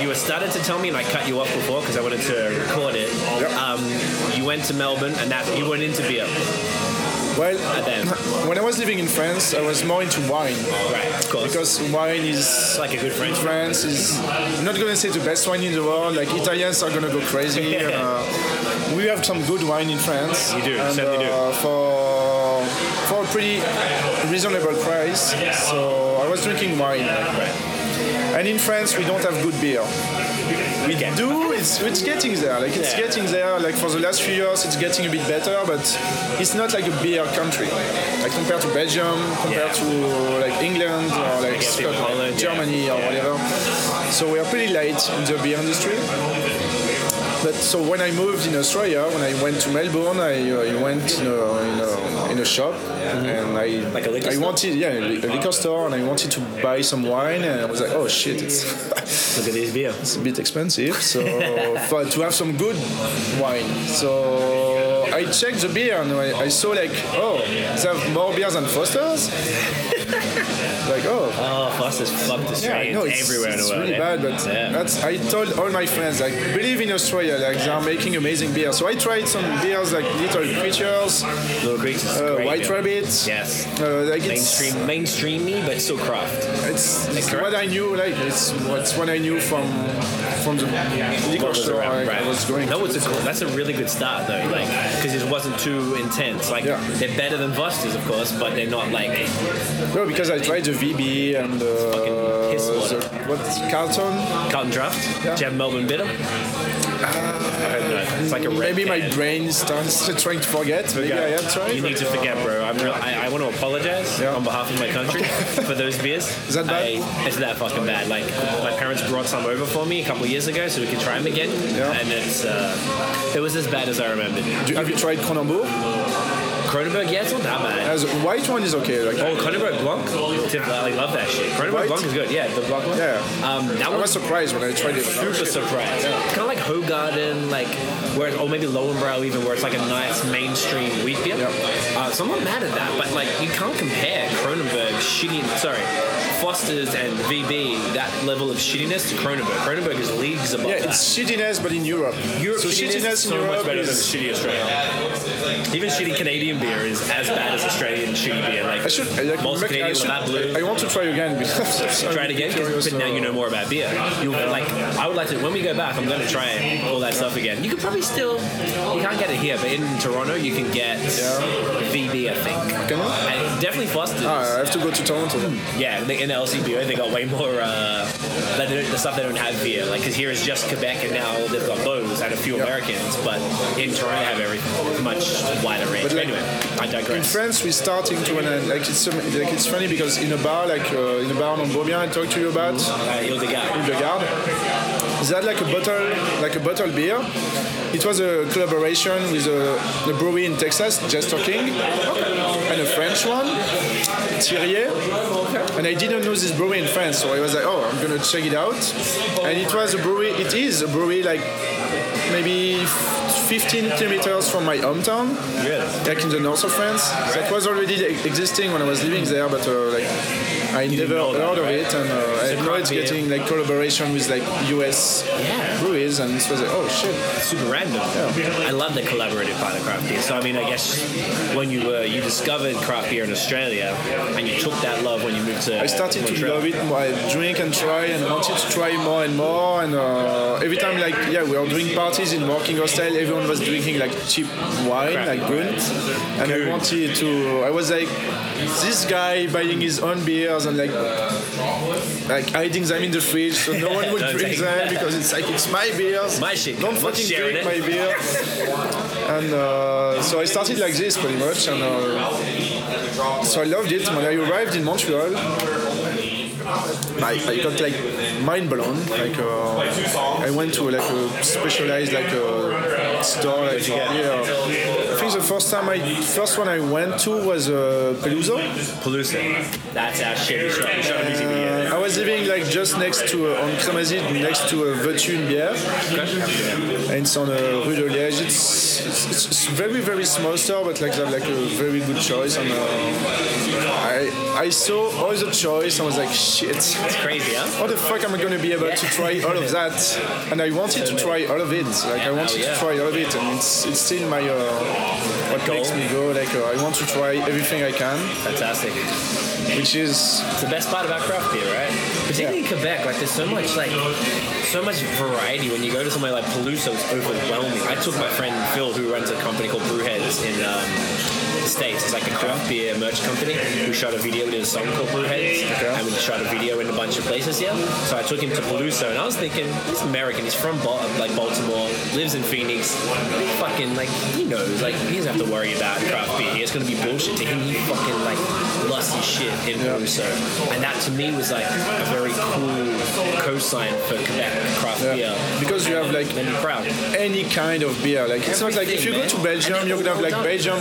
you were started to tell me, and I cut you off before because I wanted to record it. Yep. Um, you went to Melbourne, and that you went into beer. Well, then? when I was living in France, I was more into wine. Right, of course. Because wine is It's like a good French. France is I'm not gonna say the best wine in the world. Like Italians are gonna go crazy. uh, we have some good wine in France. You do, and, certainly do. uh, For for a pretty reasonable price. So I was drinking wine. And in France, we don't have good beer. We can. do. It's it's getting there. Like it's Yeah. getting there. Like for the last few years, it's getting a bit better, but it's not like a beer country. Like compared to Belgium, compared Yeah. to like England or like Scotland, Holland, yeah. Germany or whatever. So we are pretty late in the beer industry. But so when I moved in Australia, when I went to Melbourne, I, uh, I went in a, in a, in a shop and I Mm-hmm. Like a liquor I store? wanted yeah a li- liquor store and I wanted to buy some wine and I was like oh shit it's Look at this beer. it's a bit expensive so for, to have some good wine so I checked the beer and I, I saw like oh they have more beers than Foster's like, oh. Oh, Foster's fucked Yeah, Australians no, it's, everywhere in it's the world. really yeah. bad, but Yeah. that's I told all my friends like believe in Australia, like they are making amazing beer. So I tried some beers like Little Creatures, Little Creatures. uh, White beer. Rabbit. Yes. Uh, like Mainstream, mainstreamy, but still craft. it's, it's what I knew. Like it's what's what I knew from from the liquor store around, right. I was going. No, to. it's a cool, that's a really good start though, like because it wasn't too intense. Like Yeah. they're better than Foster's, of course, but they're not like no because I tried the VB and uh, piss water. the, what's Carlton. Carlton Draught. Yeah. Do you have Melbourne Bitter? I hope not. It's like a red Maybe my can. brain starts trying to forget. Maybe I have tried. You need to uh, forget, bro. I'm real, I, I want to apologize Yeah. on behalf of my country for those beers. Is that bad? I, it's that fucking bad. Like my parents brought some over for me a couple of years ago, so we could try them again. Yeah. And it's uh, it was as bad as I remembered. Do- have you tried Kronenbourg? Kronenbourg, yeah, it's not that bad. As white one is okay. Like Oh, Kronenbourg Blanc? I love that shit. Kronenbourg White? Blanc is good. Yeah, the Blanc one. Yeah. Um, that I was surprised when I tried it. super surprised. Kind of like Hoegaarden, like where, or maybe Löwenbräu even, where it's like a nice mainstream wheat beer. Yeah. Uh, so I'm not mad at that, but like you can't compare Kronenbourg shitty. Sorry, Foster's and VB that level of shittiness to Kronenbourg. Kronenbourg is leagues above Yeah, that. it's shittiness, but in Europe. Europe so shittiness shittiness is in so Europe much better than is. shitty Australian. Even shitty Canadian beer is as bad as Australian shitty beer. Like I should. Like, most make- Canadian I, should that blue. I want to try again because try it again, Curious, but now you know more about beer. You like, I would like to. When we go back, I'm going to try all that stuff again. You could probably still, you can't get it here, but in Toronto you can get VB, I think. Can you? And definitely Foster's. Ah, I have to go to Toronto. then. Yeah, they- in the LCBO they got way more uh, the stuff they don't have here. Like, because here is just Quebec, and now they've got those and a few Americans, but in Toronto they have everything much wider range. But, like, anyway, I In. France, we're starting to and like it's like it's funny because in a bar like uh, in a bar on Beaubien, I talked to you about Uh, Hildegard. the guard. They that like a bottle, like a bottle beer. It was a collaboration with a, a brewery in Texas, Jester King, and a French one, Thierry. And I didn't know this brewery in France, so I was like, oh, I'm gonna check it out. And it was a brewery. It is a brewery like maybe 15 kilometers from my hometown, like in the north of France. That was already existing when I was living there, but uh, like I never heard of it, and uh, I it's getting like collaboration with like US Yeah. Breweries, and it was like, oh shit. super random. I love the collaborative part of craft beer. So I mean, I guess when you were you discovered craft beer in Australia, and you took that love when you moved to I started to love it more. I drink and try and wanted to try more and more. And uh, every time, like, yeah, we were doing parties in working hostel. Everyone was drinking like cheap wine, Crap. like Gunt. And I wanted to. I was like, this guy buying his own beers and like, like hiding them in the fridge so no one would drink them because it's like it's my beers. My shit, Don't I'm fucking sharing drink it. my beer. and uh, so I started like this pretty much. And uh, so I loved it. When I arrived in Montreal, I, I got like mind blown. Like uh, I went to like a specialized like a store like for beer. I think the first time I first one I went to was uh, Peluso. Pelusa. That's our shit. We shot, we shot a music video. Uh, I was living like just next to uh, on Crémazie, next to a Vetune beer, and it's on uh, Rue de Liège. It's, it's, it's very very small store, but like they have like a very good choice. And uh, I I saw all the choice, and I was like shit. It's crazy, huh? How the fuck am I gonna be able to try all of that? And I wanted to try all of it. Like I wanted yeah. to try all of it, and it's it's still my uh, what Goal. makes me go. Like uh, I want to try everything I can, Fantastic. which is It's the best part about craft beer, right? Particularly in Quebec, like there's so much like so much variety. When you go to somewhere like Peluso, it's overwhelming. I took my friend Phil, who runs a company called Brewheads in um, States. It's like a craft beer merch company. We shot a video. We did a song called Brewheads, and we shot a video in a bunch of places here. So I took him to Peluso, and I was thinking, he's American. He's from like Baltimore, lives in Phoenix. Fucking like he knows, like he doesn't have to worry about craft beer. It's gonna be bullshit to him. He fucking like lost his shit in Peluso, and that to me was like a very cool cosign for Quebec craft beer. because you have like any kind of beer. Like it's not like if you go to Belgium, you're gonna have like Belgium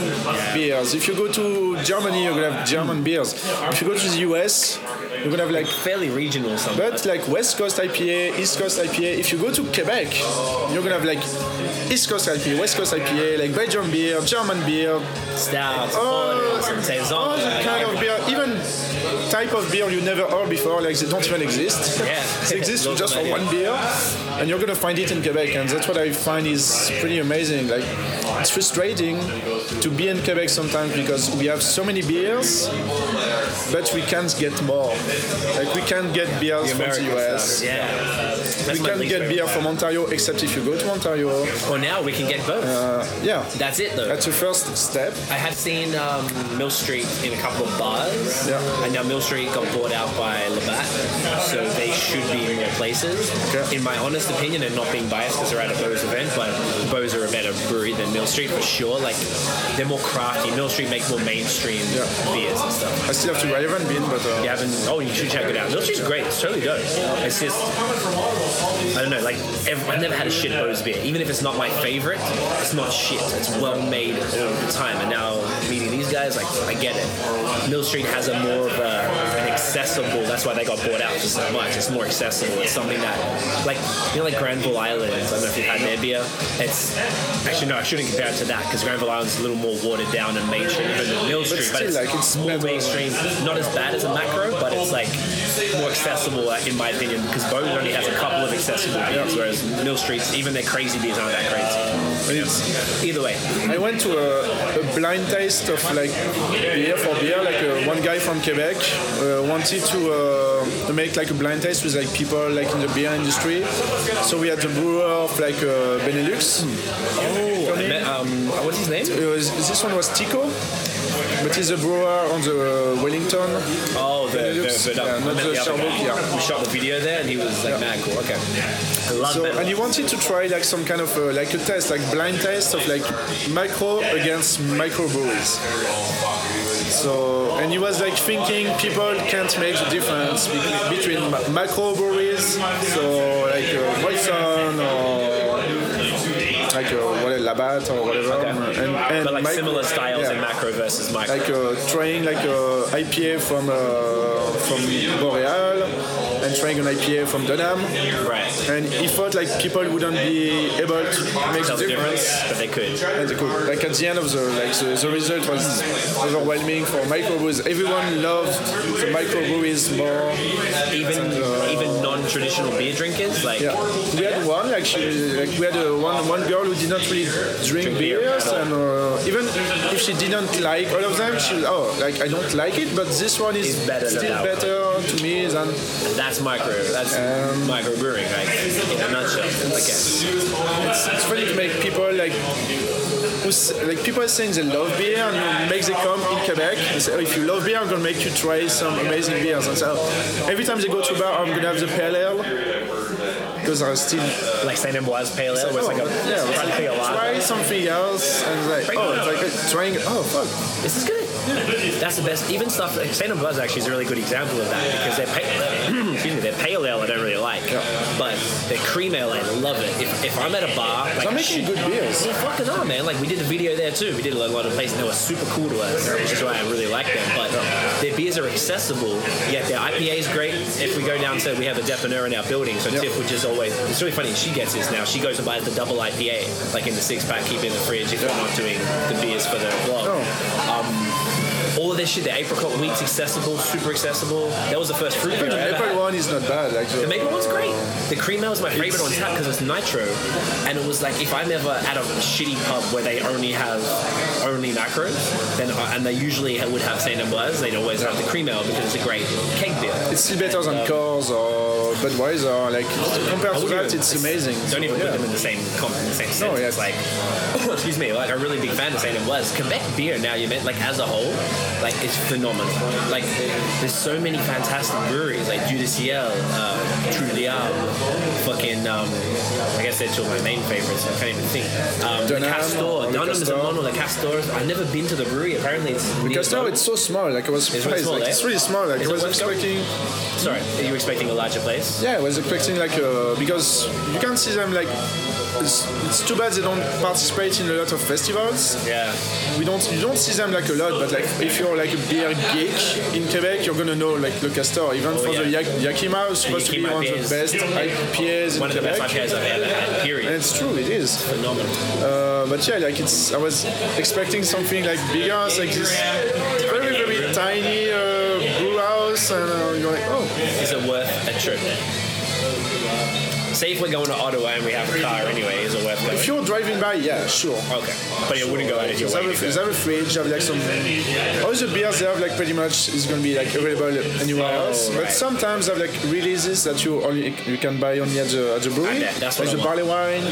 beers. If you go to Germany, you're gonna have German beers. If you go to the US, you're gonna have like Fairly regional, something. but like West Coast IPA, East Coast IPA. If you go to Quebec, you're gonna have like East Coast IPA, West Coast IPA, like Belgian beer, German beer, Stouts, Oh, all the kind of beer. Even type of beer you never heard before, like they don't even exist. Yeah. they exist Local just for one beer, and you're gonna find it in Quebec, and that's what I find is pretty amazing. Like it's frustrating to be in Quebec sometimes because we have so many beers, but we can't get more. Like we can't get beers from the US. stuff, Yeah. That's We can't get beer from Ontario except if you go to Ontario. Well, now we can get both. Yeah, That's it though. that's the first step. I have seen um, Mill Street in a couple of bars, Yeah. and now Mill Street got bought out by Labatt, so they should be in more places. Okay. In my honest opinion, and not being biased because they're at a Beau's event, but Beau's are a better brewery than Mill Street for sure. Like they're more crafty. Mill Street makes more mainstream Yeah. beers and stuff. I still have to. I haven't been, but uh, You haven't? Oh, you should check it out. Mill Street's great. It's totally dope. It's just, I don't know. Like ev- I've never had a shit Beau's beer. Even if it's not my favorite, it's not shit. It's well made all the time. And now meeting these guys, like I get it. Mill Street has a more of a, an accessible. That's why they got bought out for so much. It's more accessible. It's something that, like you know, like Granville Islands. I don't know if you've had their beer. It's actually no, I shouldn't compare it to that because Granville Island's a little more watered down and mainstream than Mill Street. still, it's, like, it's more mainstream. Not as bad as a macro, but it's like more accessible uh, in my opinion because Beau's only has a couple of accessible beers, whereas Mill Street's even their crazy beers aren't that crazy. it's, Either way, I went to a, a blind taste of like beer for beer. Like uh, one guy from Quebec uh, wanted to, uh, to make like a blind taste with like people like in the beer industry. So we had the brewer of like uh, Benelux. oh, I met, um, what's his name? Was, this one was Tico, but he's a brewer on the uh, Wellington. Oh, the, Benelux, the, the, yeah, not the the Sherbrooke, yeah. We shot the video there, and he was like, "Man, cool, okay." I love So, that. and he wanted to try like some kind of uh, like a test, like blind test of like micro against micro breweries. So, and he was like thinking people can't make the difference between ma- macro breweries, so like uh, Molson or like uh, Labatt or whatever, and, and but like micro- similar styles yeah. in macro versus micro. like uh, trying like a IPA from uh, from Boreal and trying an IPA from Dunham. right. And he thought like people wouldn't be able to make Tell the difference. difference, but they could. And they could. Like at the end of the like the, the result was overwhelming for microbrews. Everyone loved the microbrews more. Even even non-traditional beer drinkers, like Yeah, we had one actually. like we had a, one one girl who did not really drink, Drink beer beers, all. and uh, even if she didn't like all of them, she was oh like I don't like it, but this one is better still that one." better to me than that's micro. That's Um, micro brewing, like in a nutshell. I guess. it's, it's funny to make people like like people are saying they love beer and make them come in Quebec and say, oh, if you love beer, I'm gonna make you try some amazing beers. And so every time they go to a bar, I'm gonna have the pale ale because I still Like Saint Ambroise Pale Ale, where it's like a yeah, a like, try something else and like oh, it's like uh, trying oh fuck. This is good. That's the best. Even stuff like Saint Buzz actually is a really good example of that because their pale, excuse me, their pale ale I don't really like, but their cream ale I love it. If, if I'm at a bar, like They're making good beers. They fucking are, man. Like we did a video there too. We did a lot of places. They were super cool to us, which is why I really like them. But their beers are accessible. Yet their IPA is great. If we go down to, we have a depanneur in our building, so Tiff would just always. It's really funny. She gets this now. She goes and buys the double IPA, like in the six pack, keep it in the fridge if we're not doing the beers for the vlog. Oh. All this shit, the apricot wheat's accessible, super accessible. That was the first fruit beer the maple one is not bad. Like The maple one's great. The cream ale is my favorite on tap because it's nitro, and it was like if I'm ever at a shitty pub where they only have only macros, then and they usually would have Saint Ambroise, they'd always have the cream ale because it's a great keg beer. It's still better than Coors or Budweiser. Like compared to that, it's amazing. Don't even So, put yeah. them in the same in the same sense. yeah. It's like, excuse me, like a really big fan of saying it was Quebec beer now you meant like as a whole, like it's phenomenal. Like there's so many fantastic breweries like Dieu du Ciel, uh, Trou du Diable, fucking. Um, I guess they're two of my main favorites. I can't even think. Um, the Castor, or the Dunham is a one, or the Castors. I've never been to the brewery. Apparently it's Because now it's so small. Like I was really surprised. small, like, eh? it's really small. Like Is I it was expecting. Sorry, are you expecting a larger place? Yeah, I was expecting like uh, because you can see them like. It's, it's too bad they don't participate in a lot of festivals. Yeah. We don't you don't see them like a lot, but like if you're like a beer geek in Quebec, you're gonna know like Le Castor. Even for the Oh. Yak- Yakima, it's supposed to be one of the best IPAs in One of the best IPAs I've ever had. And it's true, it is. Phenomenal. Uh, but yeah, like it's. I was expecting something like bigger, like this very very tiny uh, and you're like, oh, Is it worth a trip? Say if we're going to Ottawa and we have a car anyway, is it worth going? if you're driving by, yeah, sure. Okay, but you wouldn't go out of your way. have, to a, go. they have a fridge, have like some. All the beers they have like pretty much is gonna be like available anywhere Oh, else. But right. sometimes they have like releases that you only you can buy only at the at the brewery. bet, that's what like I the want. barley wine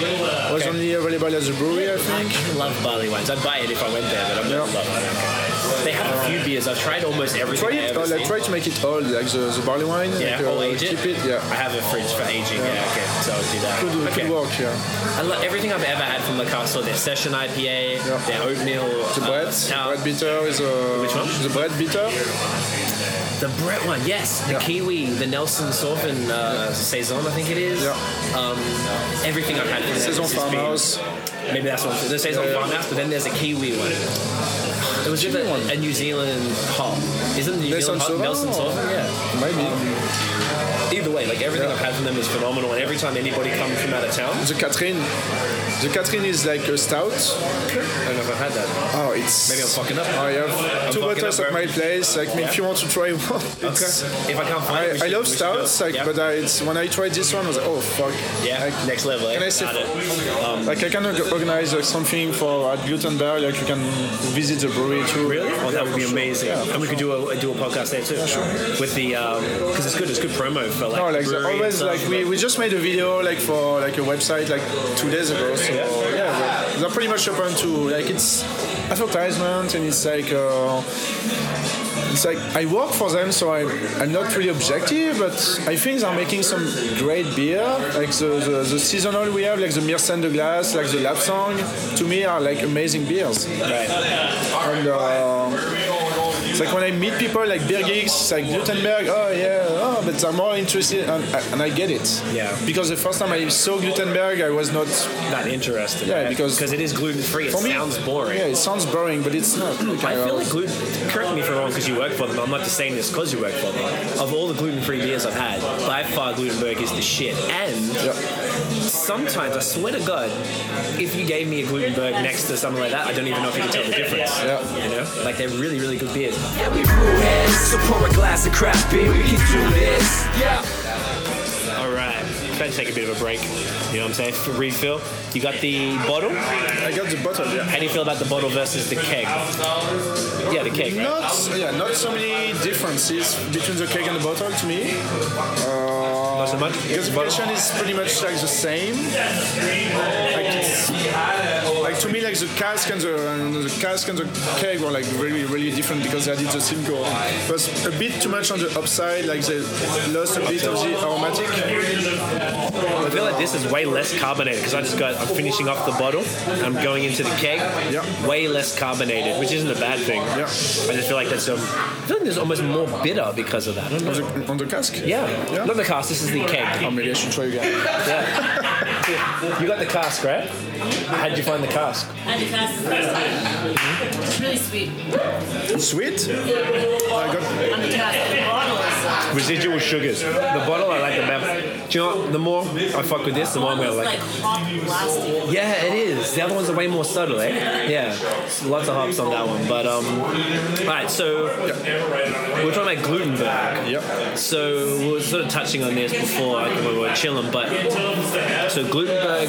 was Okay. only available at the brewery, I think. I love barley wines. I'd buy it if I went there, but I'm not Yeah. love it. They have a few beers. I've tried almost everything. Try it, like seen. try to make it old, like the, the barley wine. Yeah, like, uh, I'll age it. Keep it, yeah. I have a fridge for aging. Yeah, okay, so I'll do that. Could, okay. could work, yeah. I love everything I've ever had from the Castor. Their session IPA, yeah. their oatmeal. The uh, bread, stout. bread bitter is a. Which one? The bread bitter. The Brett one, yes. The Yeah. Kiwi, the Nelson Sauvin uh, Saison, I think it is. Yeah. Um, everything I've had Saison has just been- farmhouse. Maybe that's one. The Saison Yeah, yeah. Farmhouse, but then there's a Kiwi one. It was just Kiwi a, a New Zealand hop. Isn't the New Nelson Zealand hop Sauvin? Nelson Sauvin? Yeah. Maybe. Um, Either way, like everything Yeah. I've had from them is phenomenal, and every time anybody comes from out of town, The Catherine. The Catherine is like a stout. I don't know if I've had that. Oh, it's. Maybe I'm fucking up. I have two bottles at my place. Like, if you want to try one. Okay. If I can't find it, I, I should- love we should do it. stouts, like, yeah. but I, it's when I tried this one, I was like, oh fuck. yeah, Like, next level. Eh? Can I say, Um, like I can organize like, something for at Glutenberg, like you can visit the brewery too. Really? Oh, that would be sure. amazing. Yeah. And we could do a do a podcast there too. With the because it's good. It's good promo for like. No, like always like we, we just made a video like for like a website like two days ago. So Yeah. yeah, they're, pretty much open to like it's advertisement and it's like uh, it's like I work for them, so I'm I'm not really objective, but I think they're making some great beer. Like the, the, the seasonal we have, like the Myrcen de Glace, like the Lapsang, to me are like amazing beers. Right. And uh, it's like when I meet people like geeks, like Glutenberg, oh yeah, oh, but I'm more interested, and, and I get it. Yeah. Because the first time I saw Glutenberg, I was not. Not interested. Yeah, right? because- because it is gluten free. It me, sounds boring. Yeah, it sounds boring, but it's not. Like, I feel like gluten. Correct me if I'm wrong, because you work for them. I'm not just saying this because you work for them. Of all the gluten-free beers I've had, by far Glutenberg is the shit. And Yeah. Sometimes, I swear to God, if you gave me a Glutenberg next to something like that, I don't even know if you could tell the difference. Yeah. You know? Like they're really, really good beers. Yeah, we brewheads, so pour a glass of craft beer, we can do this. Yeah. All right. Try to take a bit of a break. You know what I'm saying? For refill. You got the bottle. I got the bottle. Yeah. How do you feel about the bottle versus the keg? Yeah, the keg. Right? Not yeah, not so many differences between the keg and the bottle to me. Uh, Not so much. Gasification is pretty much like the same. Like, like to me, like the cask and the, and the cask and the keg were like really, really different because they added the Simcoe. It was a bit too much on the upside, like they lost a bit of the aromatic. I feel like this is way less carbonated because I just got. I'm finishing off the bottle. I'm going into the keg. Yeah. Way less carbonated, which isn't a bad thing. Yeah. I just feel like that's um. I feel like there's almost more bitter because of that. On the, on the cask? Yeah. Yeah. Not the cask. This is the keg. Oh, maybe I should try again. Yeah. you got the cask, right? How'd you find the cask? I had to pass the first time. It's really sweet. Sweet? I got On the cask, the bottle is uh, Residual sugars. The bottle I like the best. Do you know what? The more I fuck with this, the more I'm gonna like like it. Yeah, it is. The other ones are way more subtle, eh? Yeah. Lots of hops on that one. But um Alright, so we're talking about Glutenberg. Yep. So we were sort of touching on this before like, when we were chilling, but so Glutenberg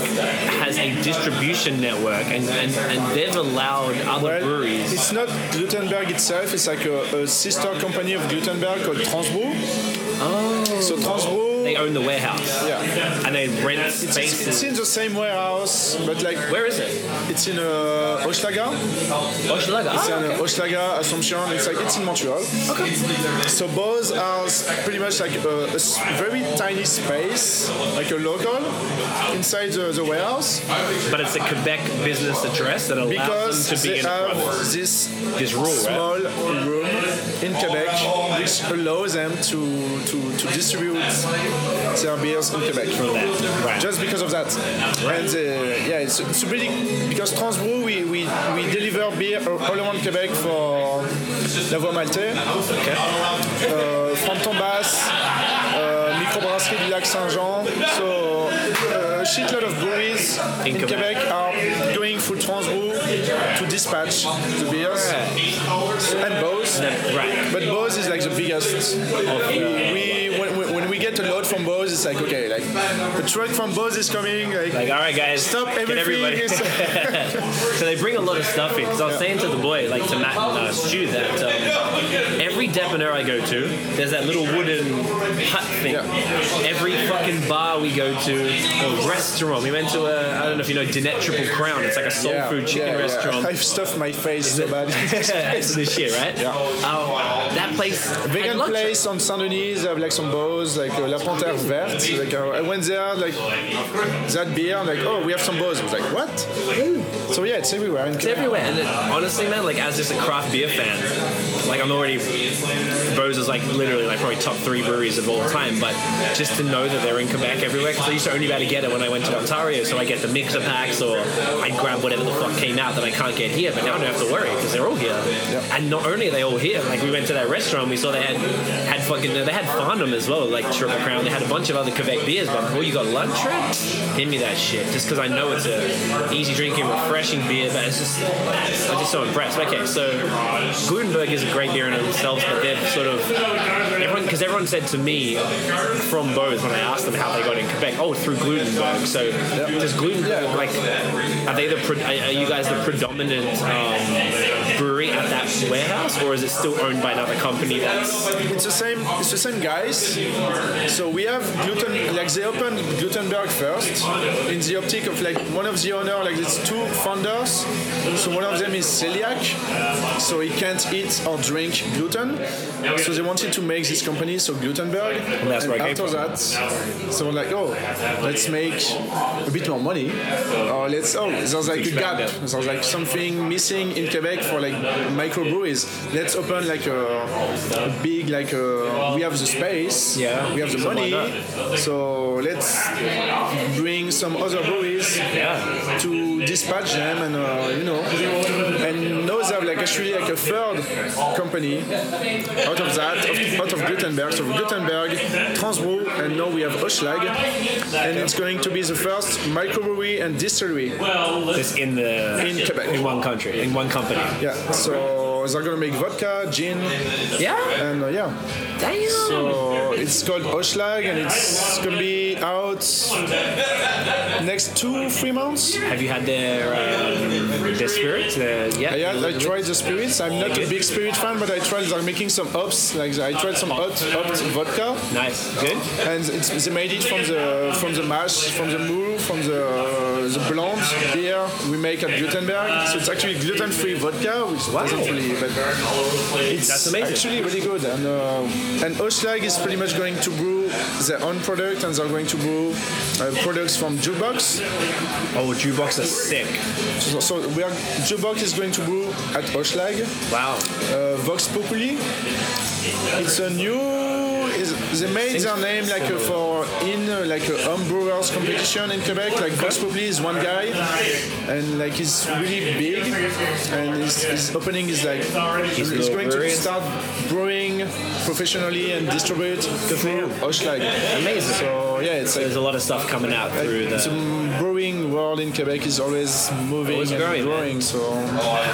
has a distribution network and, and, and they've allowed other Well, breweries it's not Glutenberg itself. It's like a, a sister company of Glutenberg called Transbrew. Oh. So Transbrew. They own the warehouse. yeah. And they rent It's, it's spaces. in the same warehouse, but like Where is it? it's in uh, Hochelaga. Hochelaga. It's Ah, in okay. Hochelaga, Assumption. It's like it's in Montreal. Okay. So both are pretty much like a very tiny space, like a local, inside the, the warehouse, But it's a Quebec business address that allows because them to be in have this This rule, right? small room in Quebec, which allows them to to, to distribute their beers in Quebec. right. Just because of that. And uh, yeah, it's, it's really because Transbrew we, we, we deliver beer all around Quebec for La Voix Maltais, uh, Frampton Bass, uh, Microbrasserie du Lac Saint-Jean. So uh, a shitload of breweries in, In Quebec. Quebec. are going through Transbrew to dispatch the beers Beau's. Right. But Beau's is like the biggest. we, we, when, when- we get a load from Beau's, it's like okay, like a truck from Beau's is coming. Like, Like, all right, guys, Stop everything. everybody. so they bring a lot of stuff in. Because I was saying to the boy, like to Matt and uh, Stu, that um, every depanneur I go to, there's that little wooden hut thing. Every fucking bar we go to, or restaurant. We went to a, I don't know if you know, Dinette Triple Crown. It's like a soul yeah, food chicken yeah, yeah. restaurant. I've stuffed my face so bad. It's this shit, right? Yeah. Um, that place. Vegan had place on Saint Denis, they have like some Beau's, like uh, La Panthère Verte. Like uh, I went there, like that beer, I'm like, oh, we have some Beau's. I was like, what? So yeah, it's everywhere. in It's everywhere, and it, honestly, man, like as just a craft beer fan, like I'm already Beau's is like literally like probably top three breweries of all time. But just to know that they're in Quebec everywhere, because I used to only be able to get it when I went to Ontario, so I get the mixer packs or I'd grab whatever the fuck came out that I can't get here. But now I don't have to worry because they're all here. And not only are they all here, like we went to that restaurant, we saw they had had fucking they had Farnham as well, like Triple Crown. They had a bunch of other Quebec beers, but before you got lunch, give me that shit. Just because I know it's a easy drinking, refreshing beer, but it's just I'm just so impressed. Okay, so Glutenberg is a great beer in themselves, but they're sort of everyone because everyone said to me from Beau's when I asked them how they got in Quebec, oh through Glutenberg. So does Glutenberg like are they the are are you guys the predominant um, brewery at that warehouse, or is it still owned by another company that's It's the same. It's the same guys. So we have gluten. Like they opened Glutenberg first, in the optic of like one of the owner. Like it's two founders. So one of them is celiac, so he can't eat or drink gluten. So they wanted to make this company, so Glutenberg. And, that's came after that, so we're like, oh, let's make a bit more money. Or let's oh, there's like a gap. There's like something missing in Quebec for like microbreweries. Let's open like a, a big like a, we have the space. Yeah. We have the money. So let's bring some other breweries yeah to dispatch them and uh, you know and now they have like actually like a third company out of that out of Glutenberg. So Glutenberg Transbrew and now we have Oshlag and it's going to be the first microbrewery and distillery. Just in the in Quebec. in one country in one company? yeah so they're gonna make vodka gin Yeah. and uh, yeah Damn. so it's called Oshlag and it's gonna be out next two three months Have you had their um, their spirits? Their, yeah. Yeah, I tried the spirits. I'm not a big spirit fan, but I tried. They're making some hops. Like I tried some hot hopped vodka, Nice. Good. and it's, they made it from the from the mash, from the mou, from the the blonde beer we make at Glutenberg. So it's actually gluten-free vodka, which doesn't really. But it's That's amazing. actually really good. And uh, and Oshlag is pretty much going to brew their own product, and they're going to brew uh, products from Jukebox. Oh, jukebox is sick. So, so we are Jukebox is going to brew at Oshlag. Wow. uh, Vox Populi. It's a new. They made their name like for in uh, like a homebrewers competition in Quebec. Like Vox Populi is one guy, and like he's really big, and his, his opening is like he's, little going to start brewing professionally and distribute through Oshlag. Amazing. So yeah, it's like There's a lot of stuff coming out through the the. brewing world in Quebec is always moving Always growing, growing. So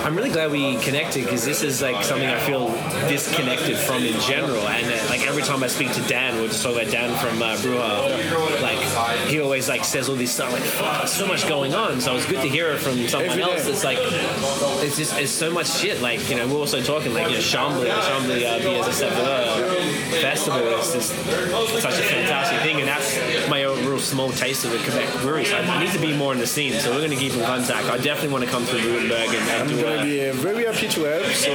I'm really glad we connected because this is like something I feel disconnected from in general. And uh, like every time I speak to Dan, we're just talking about Dan from uh, Brewha. Like he always like says all this stuff. Like there's so much going on. So it was good to hear it from someone Every else. day. It's like it's just it's so much shit. Like you know, we're also talking like you know Chambly, Chambly uh, cetera festival. It's just such a fantastic thing, and that's my own real small taste of the Quebec brewery. So I need to be more in the scene. So we're going to keep in contact. I definitely want to come through Glutenberg and, and I'm do gonna be uh, very happy to help. So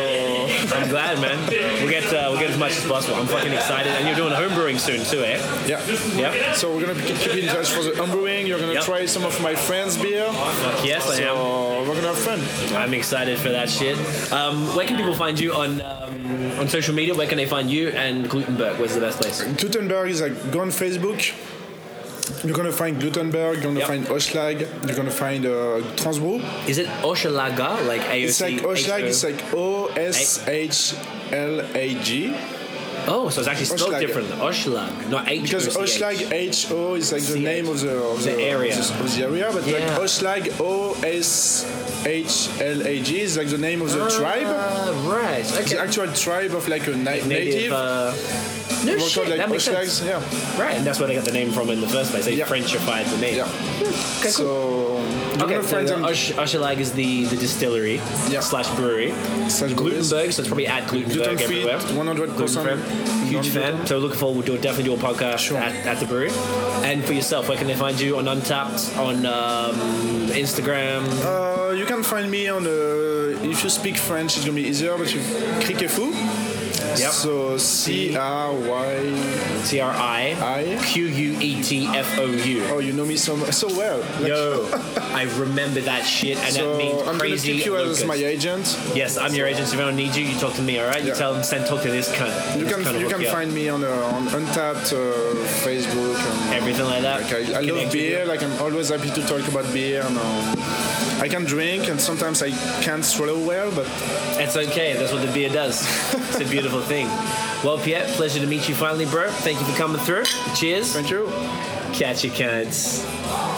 I'm glad, man. We'll get uh, we'll get as much as possible. I'm fucking excited, and you're doing homebrewing soon too, eh? yeah. Yep. So we're gonna keep keep in touch for the homebrewing. You're gonna Yep. try some of my friends' beer. Yes, I am. We're gonna have fun. I'm excited for that shit. Um, where can people find you on um, on social media? Where can they find you and Glutenberg? Where's the best place? Glutenberg is like go on Facebook. You're gonna find Glutenberg. You're gonna Yep. find Oshlag. You're gonna find uh, Transbrew. Is it Oshalaga like AOC? It's like Oshlag. It's like O S H L A G. Oh, so it's actually spelled Oshlag. different. Oshlag, not H. Because Oshlag H O is like the CH. name of the of The area. of the, of the area, but Yeah. like Oshlag O S H L A G is like the name of the tribe. Uh, right. The actual tribe of like a na- native. Native. Uh, no were shit. called like that makes Oshlags, sense. Yeah. Right, and that's where they got the name from in the first place. They Yeah. Frenchified the name. Yeah. So you're Okay, gonna so find them Osh- Oschelag is the, the distillery Yeah. slash brewery. slash. Glutenberg, so it's probably at Glutenberg gluten free, everywhere. 100 Gluten percent. free. Huge fan. So looking forward, we'll do, definitely do a podcast Sure. at, at the brewery. And for yourself, where can they find you on Untappd, on um, Instagram? Uh, you can find me on uh, if you speak French, it's gonna be easier. But you Criquefou. Yep. So C R Y T R I I. Q U E T F O U. Oh, you know me so so well. Like, Yo, I remember that shit, and so that means I'm gonna crazy. keep you as my agent. Yes, I'm your agent. So if I don't need you, you talk to me, all right? You Yeah. tell them, send talk to this cunt. You This can you can up. find me on uh, on Untappd uh, Facebook. And, everything like that. Like I, I love beer. Like I'm always happy to talk about beer. And, um, I can drink, and sometimes I can't swallow well, but It's okay. That's what the beer does. it's a beautiful thing. Well, Pierre, pleasure to meet you finally, bro. Thank you for coming through. Cheers. thank you. Catch you, cunts.